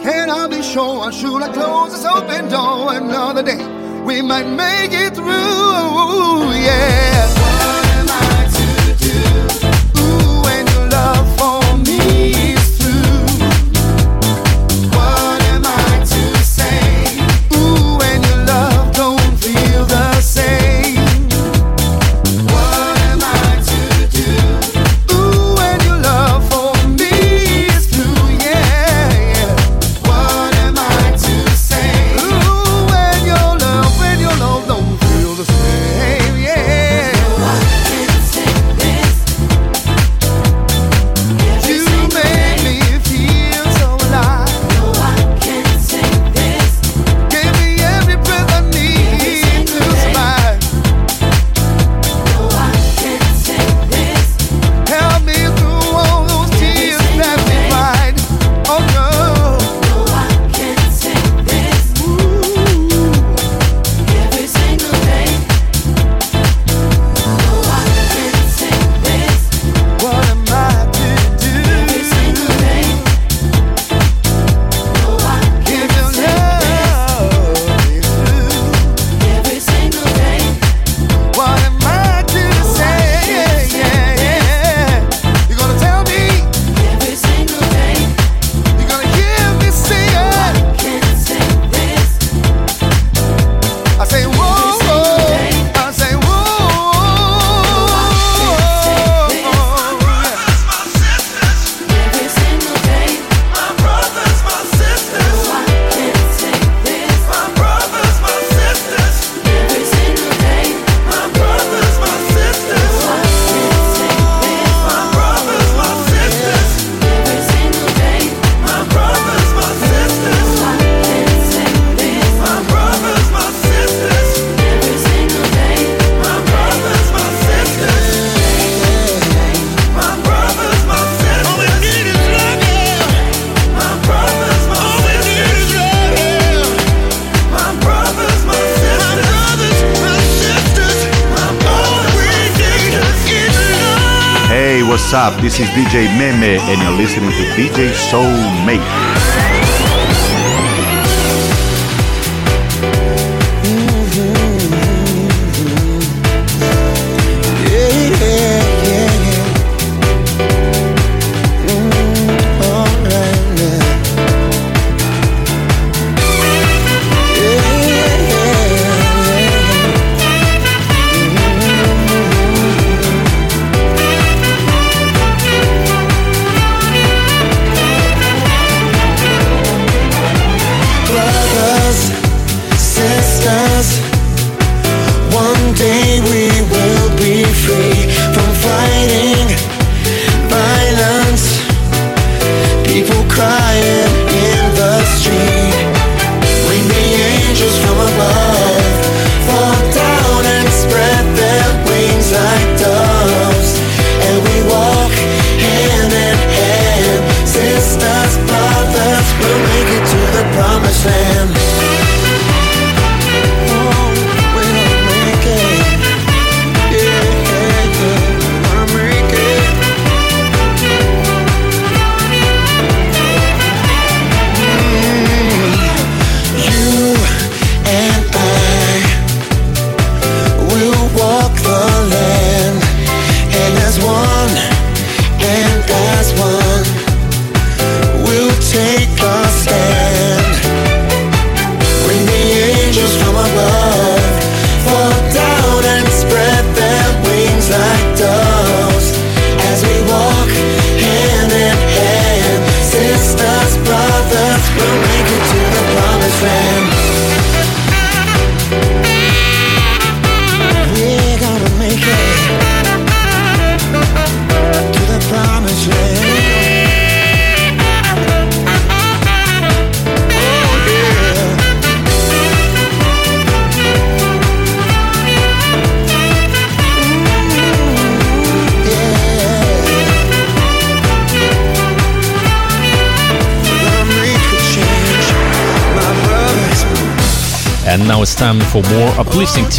Can I be sure? Should I close this open door another day? We might make it through, yeah.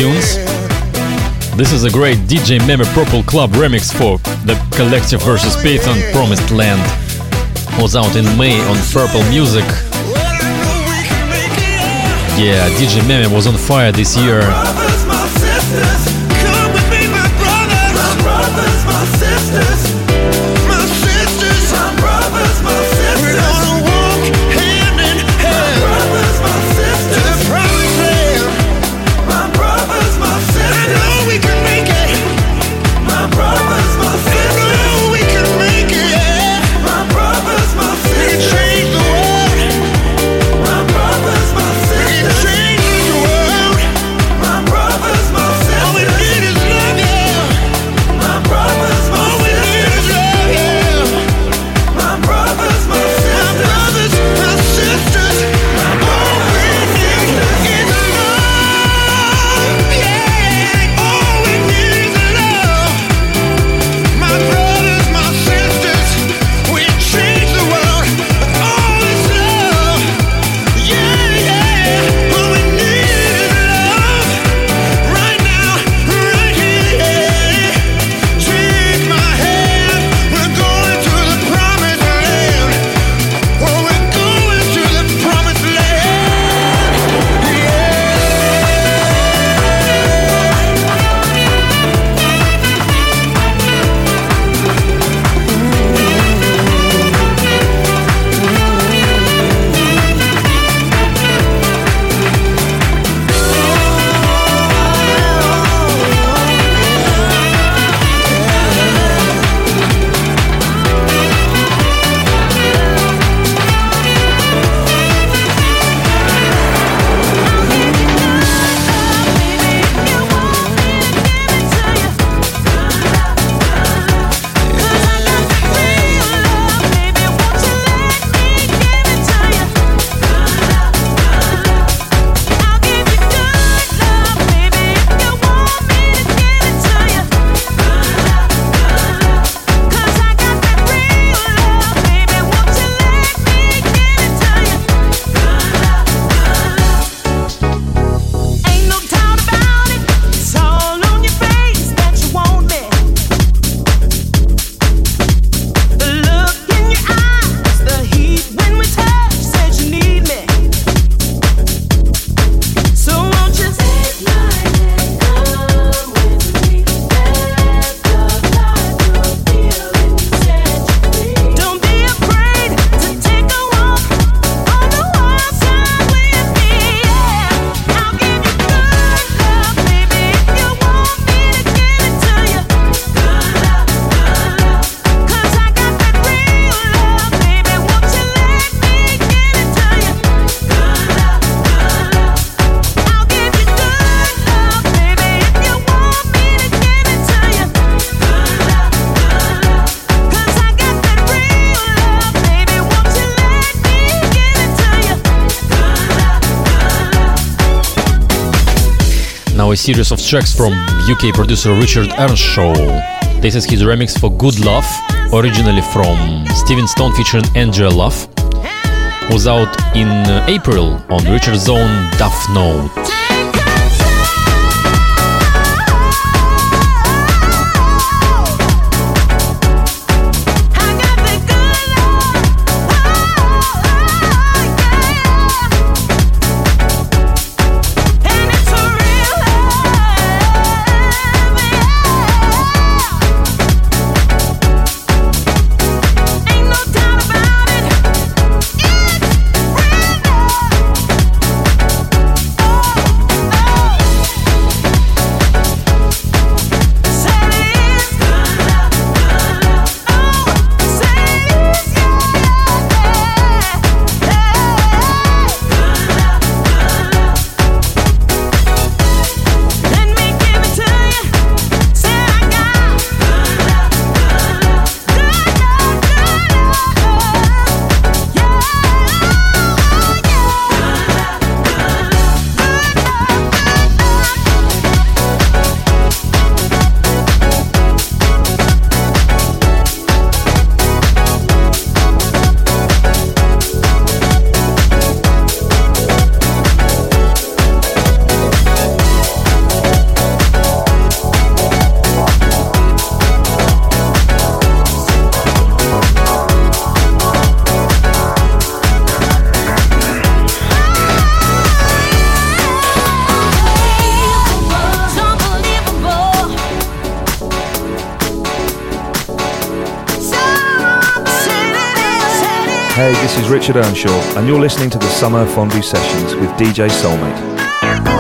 Uplifting tunes. This is a great DJ Meme Purple Club remix for the Collective vs. Python Promised Land. Was out in May on Purple Music. Yeah, DJ Meme was on fire this year. Series of tracks from UK producer Richard Earnshaw. This is his remix for Good Love, originally from Steven Stone featuring Andrea Love. Was out in April on Richard's own Duff Note. Richard Earnshaw, and you're listening to the Summer Fondue Sessions with DJ Soulmate.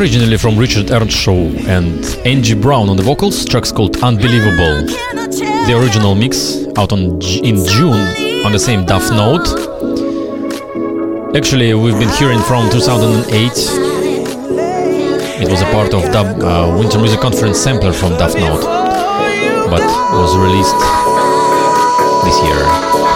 originally from Richard Earnshaw and Angie Brown on the vocals, tracks called Unbelievable. The original mix out on in June on the same Duff note. Actually, we've been hearing from 2008. It was a part of Dub, uh, Winter Music Conference sampler from Duff Note, but was released this year.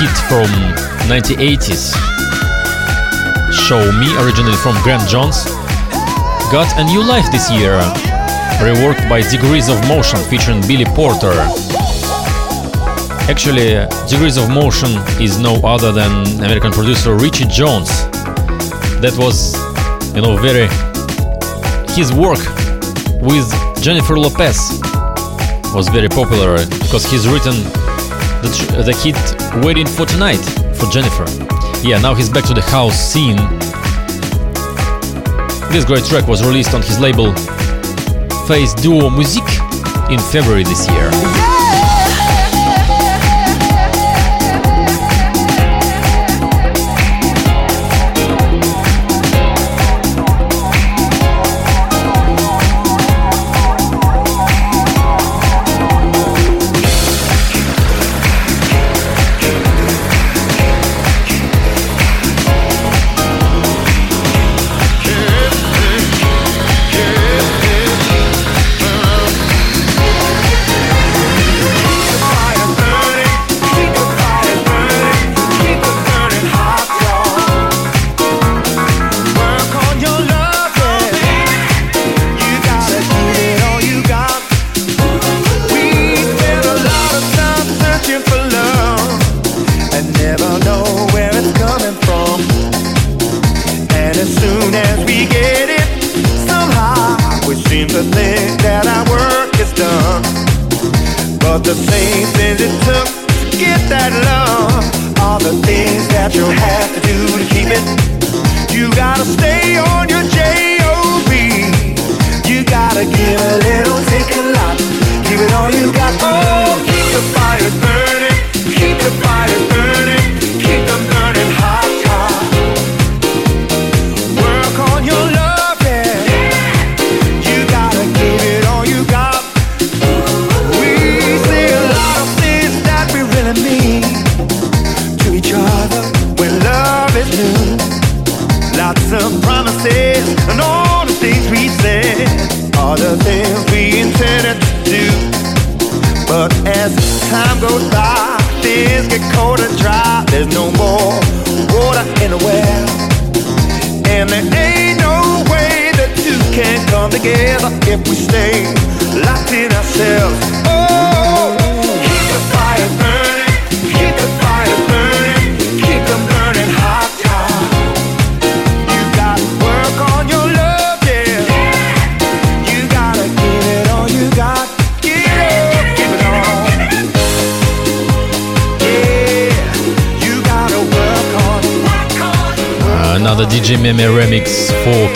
Hit from 1980s. Show Me, originally from Graham Jones, got a new life this year, reworked by Degrees of Motion featuring Billy Porter. Actually, Degrees of Motion is no other than American producer Richie Jones. That was, you know, very his work with Jennifer Lopez was very popular because he's written the, the hit Waiting for Tonight for Jennifer. Yeah, now he's back to the house scene. This great track was released on his label Face Duo Musique in February this year.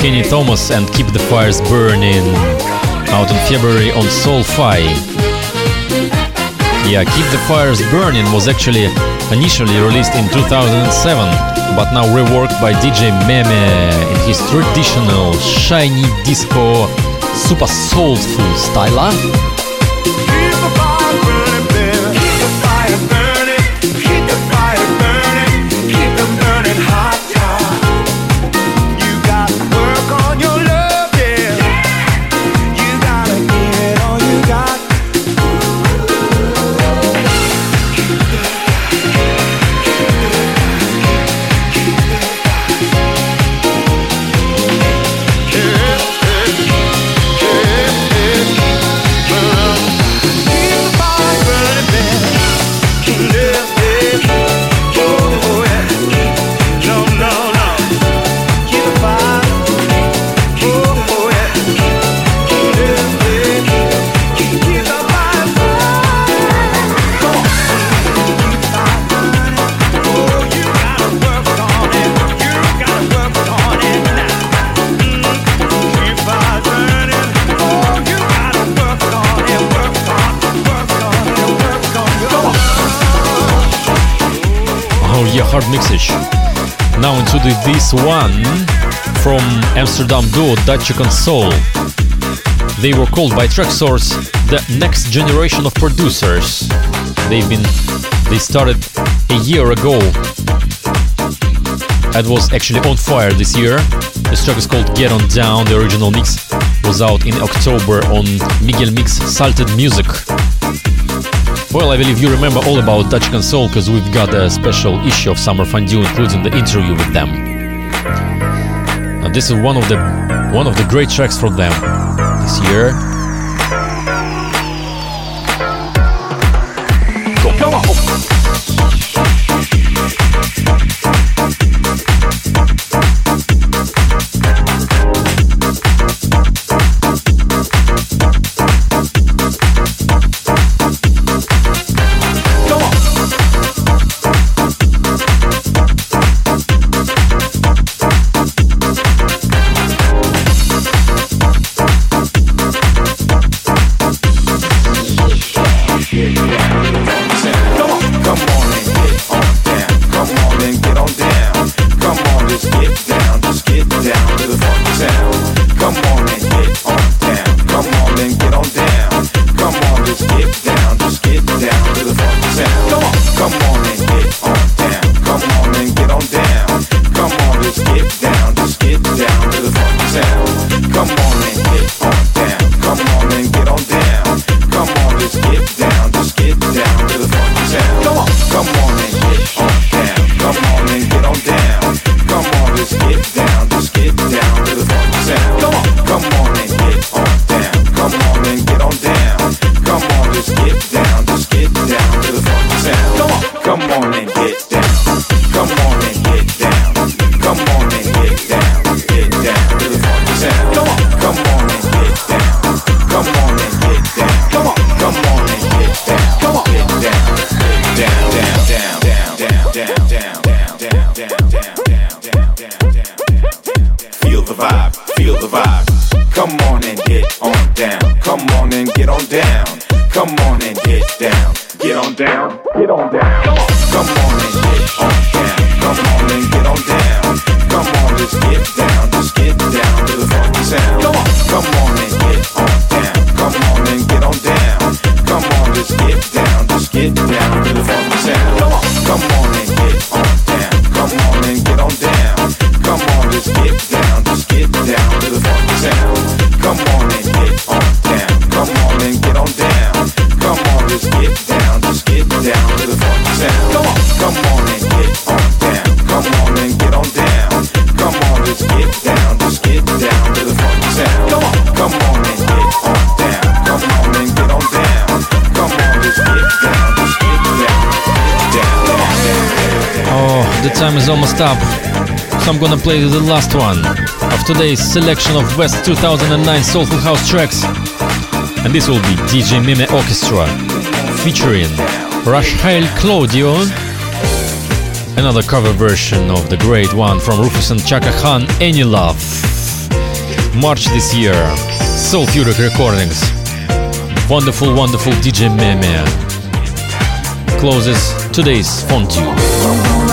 Kenny Thomas and Keep the Fires Burning out in February on Soulfy. Yeah, Keep the Fires Burning was actually initially released in 2007, but now reworked by DJ Meme in his traditional shiny disco super soulful style. Hard mixage. Now into the, this one from Amsterdam duo Dutch Soul. They were called by Traxsource the next generation of producers. They've been they started a year ago. It was actually on fire this year. The track is called Get On Down. The original mix was out in October on Miguel Migs Salted Music. Well, I believe you remember all about Dutch Soul because we've got a special issue of Summer Fondue, including the interview with them. This is one of the one of the great tracks for them this year. Come on and get on down. Come on and get down. Get on down. Get on down. Come on Come on and get on down. Come on and get on down. Come on, let's get down. Just get down to the funky sound. Come on Come on and get on down. Come on and get on down. Come on, let's get down. Just get down to the funky sound. Come on and get on down. Come on and get on down. Come on, let's get down. Up, so I'm gonna play the last one of today's selection of West 2009 Soulful House tracks. And this will be DJ Meme Orchestra featuring Rachel Claudio, another cover version of the great one from Rufus and Chaka Khan, Any Love. March this year, Soulfuric Recordings. Wonderful, wonderful DJ Meme closes today's fondue.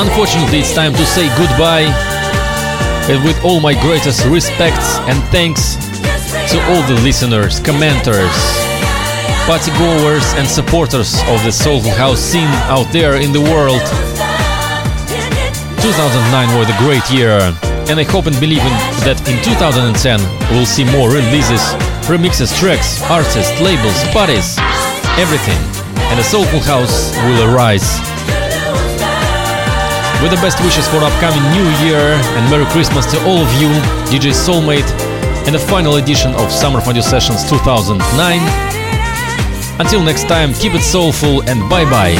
Unfortunately, it's time to say goodbye. And with all my greatest respects and thanks to all the listeners, commenters, party goers, and supporters of the Soulful House scene out there in the world. 2009 was a great year, and I hope and believe in that in 2010 we'll see more releases, remixes, tracks, artists, labels, parties, everything, and the Soulful House will arise with the best wishes for upcoming new year and Merry Christmas to all of you, DJ Soulmate, and the final edition of Summer Fondue Sessions 2009. Until next time, keep it soulful and bye bye.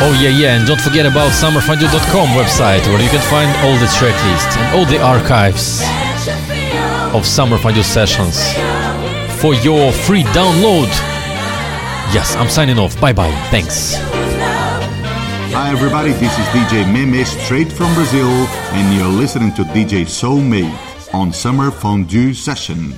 Oh yeah, yeah, and don't forget about summerfondue.com website where you can find all the track lists and all the archives of Summer Fondue sessions for your free download. Yes, I'm signing off. Bye bye. Thanks. Hi everybody, this is DJ Meme straight from Brazil and you're listening to DJ Soulmate on Summer Fondue Session.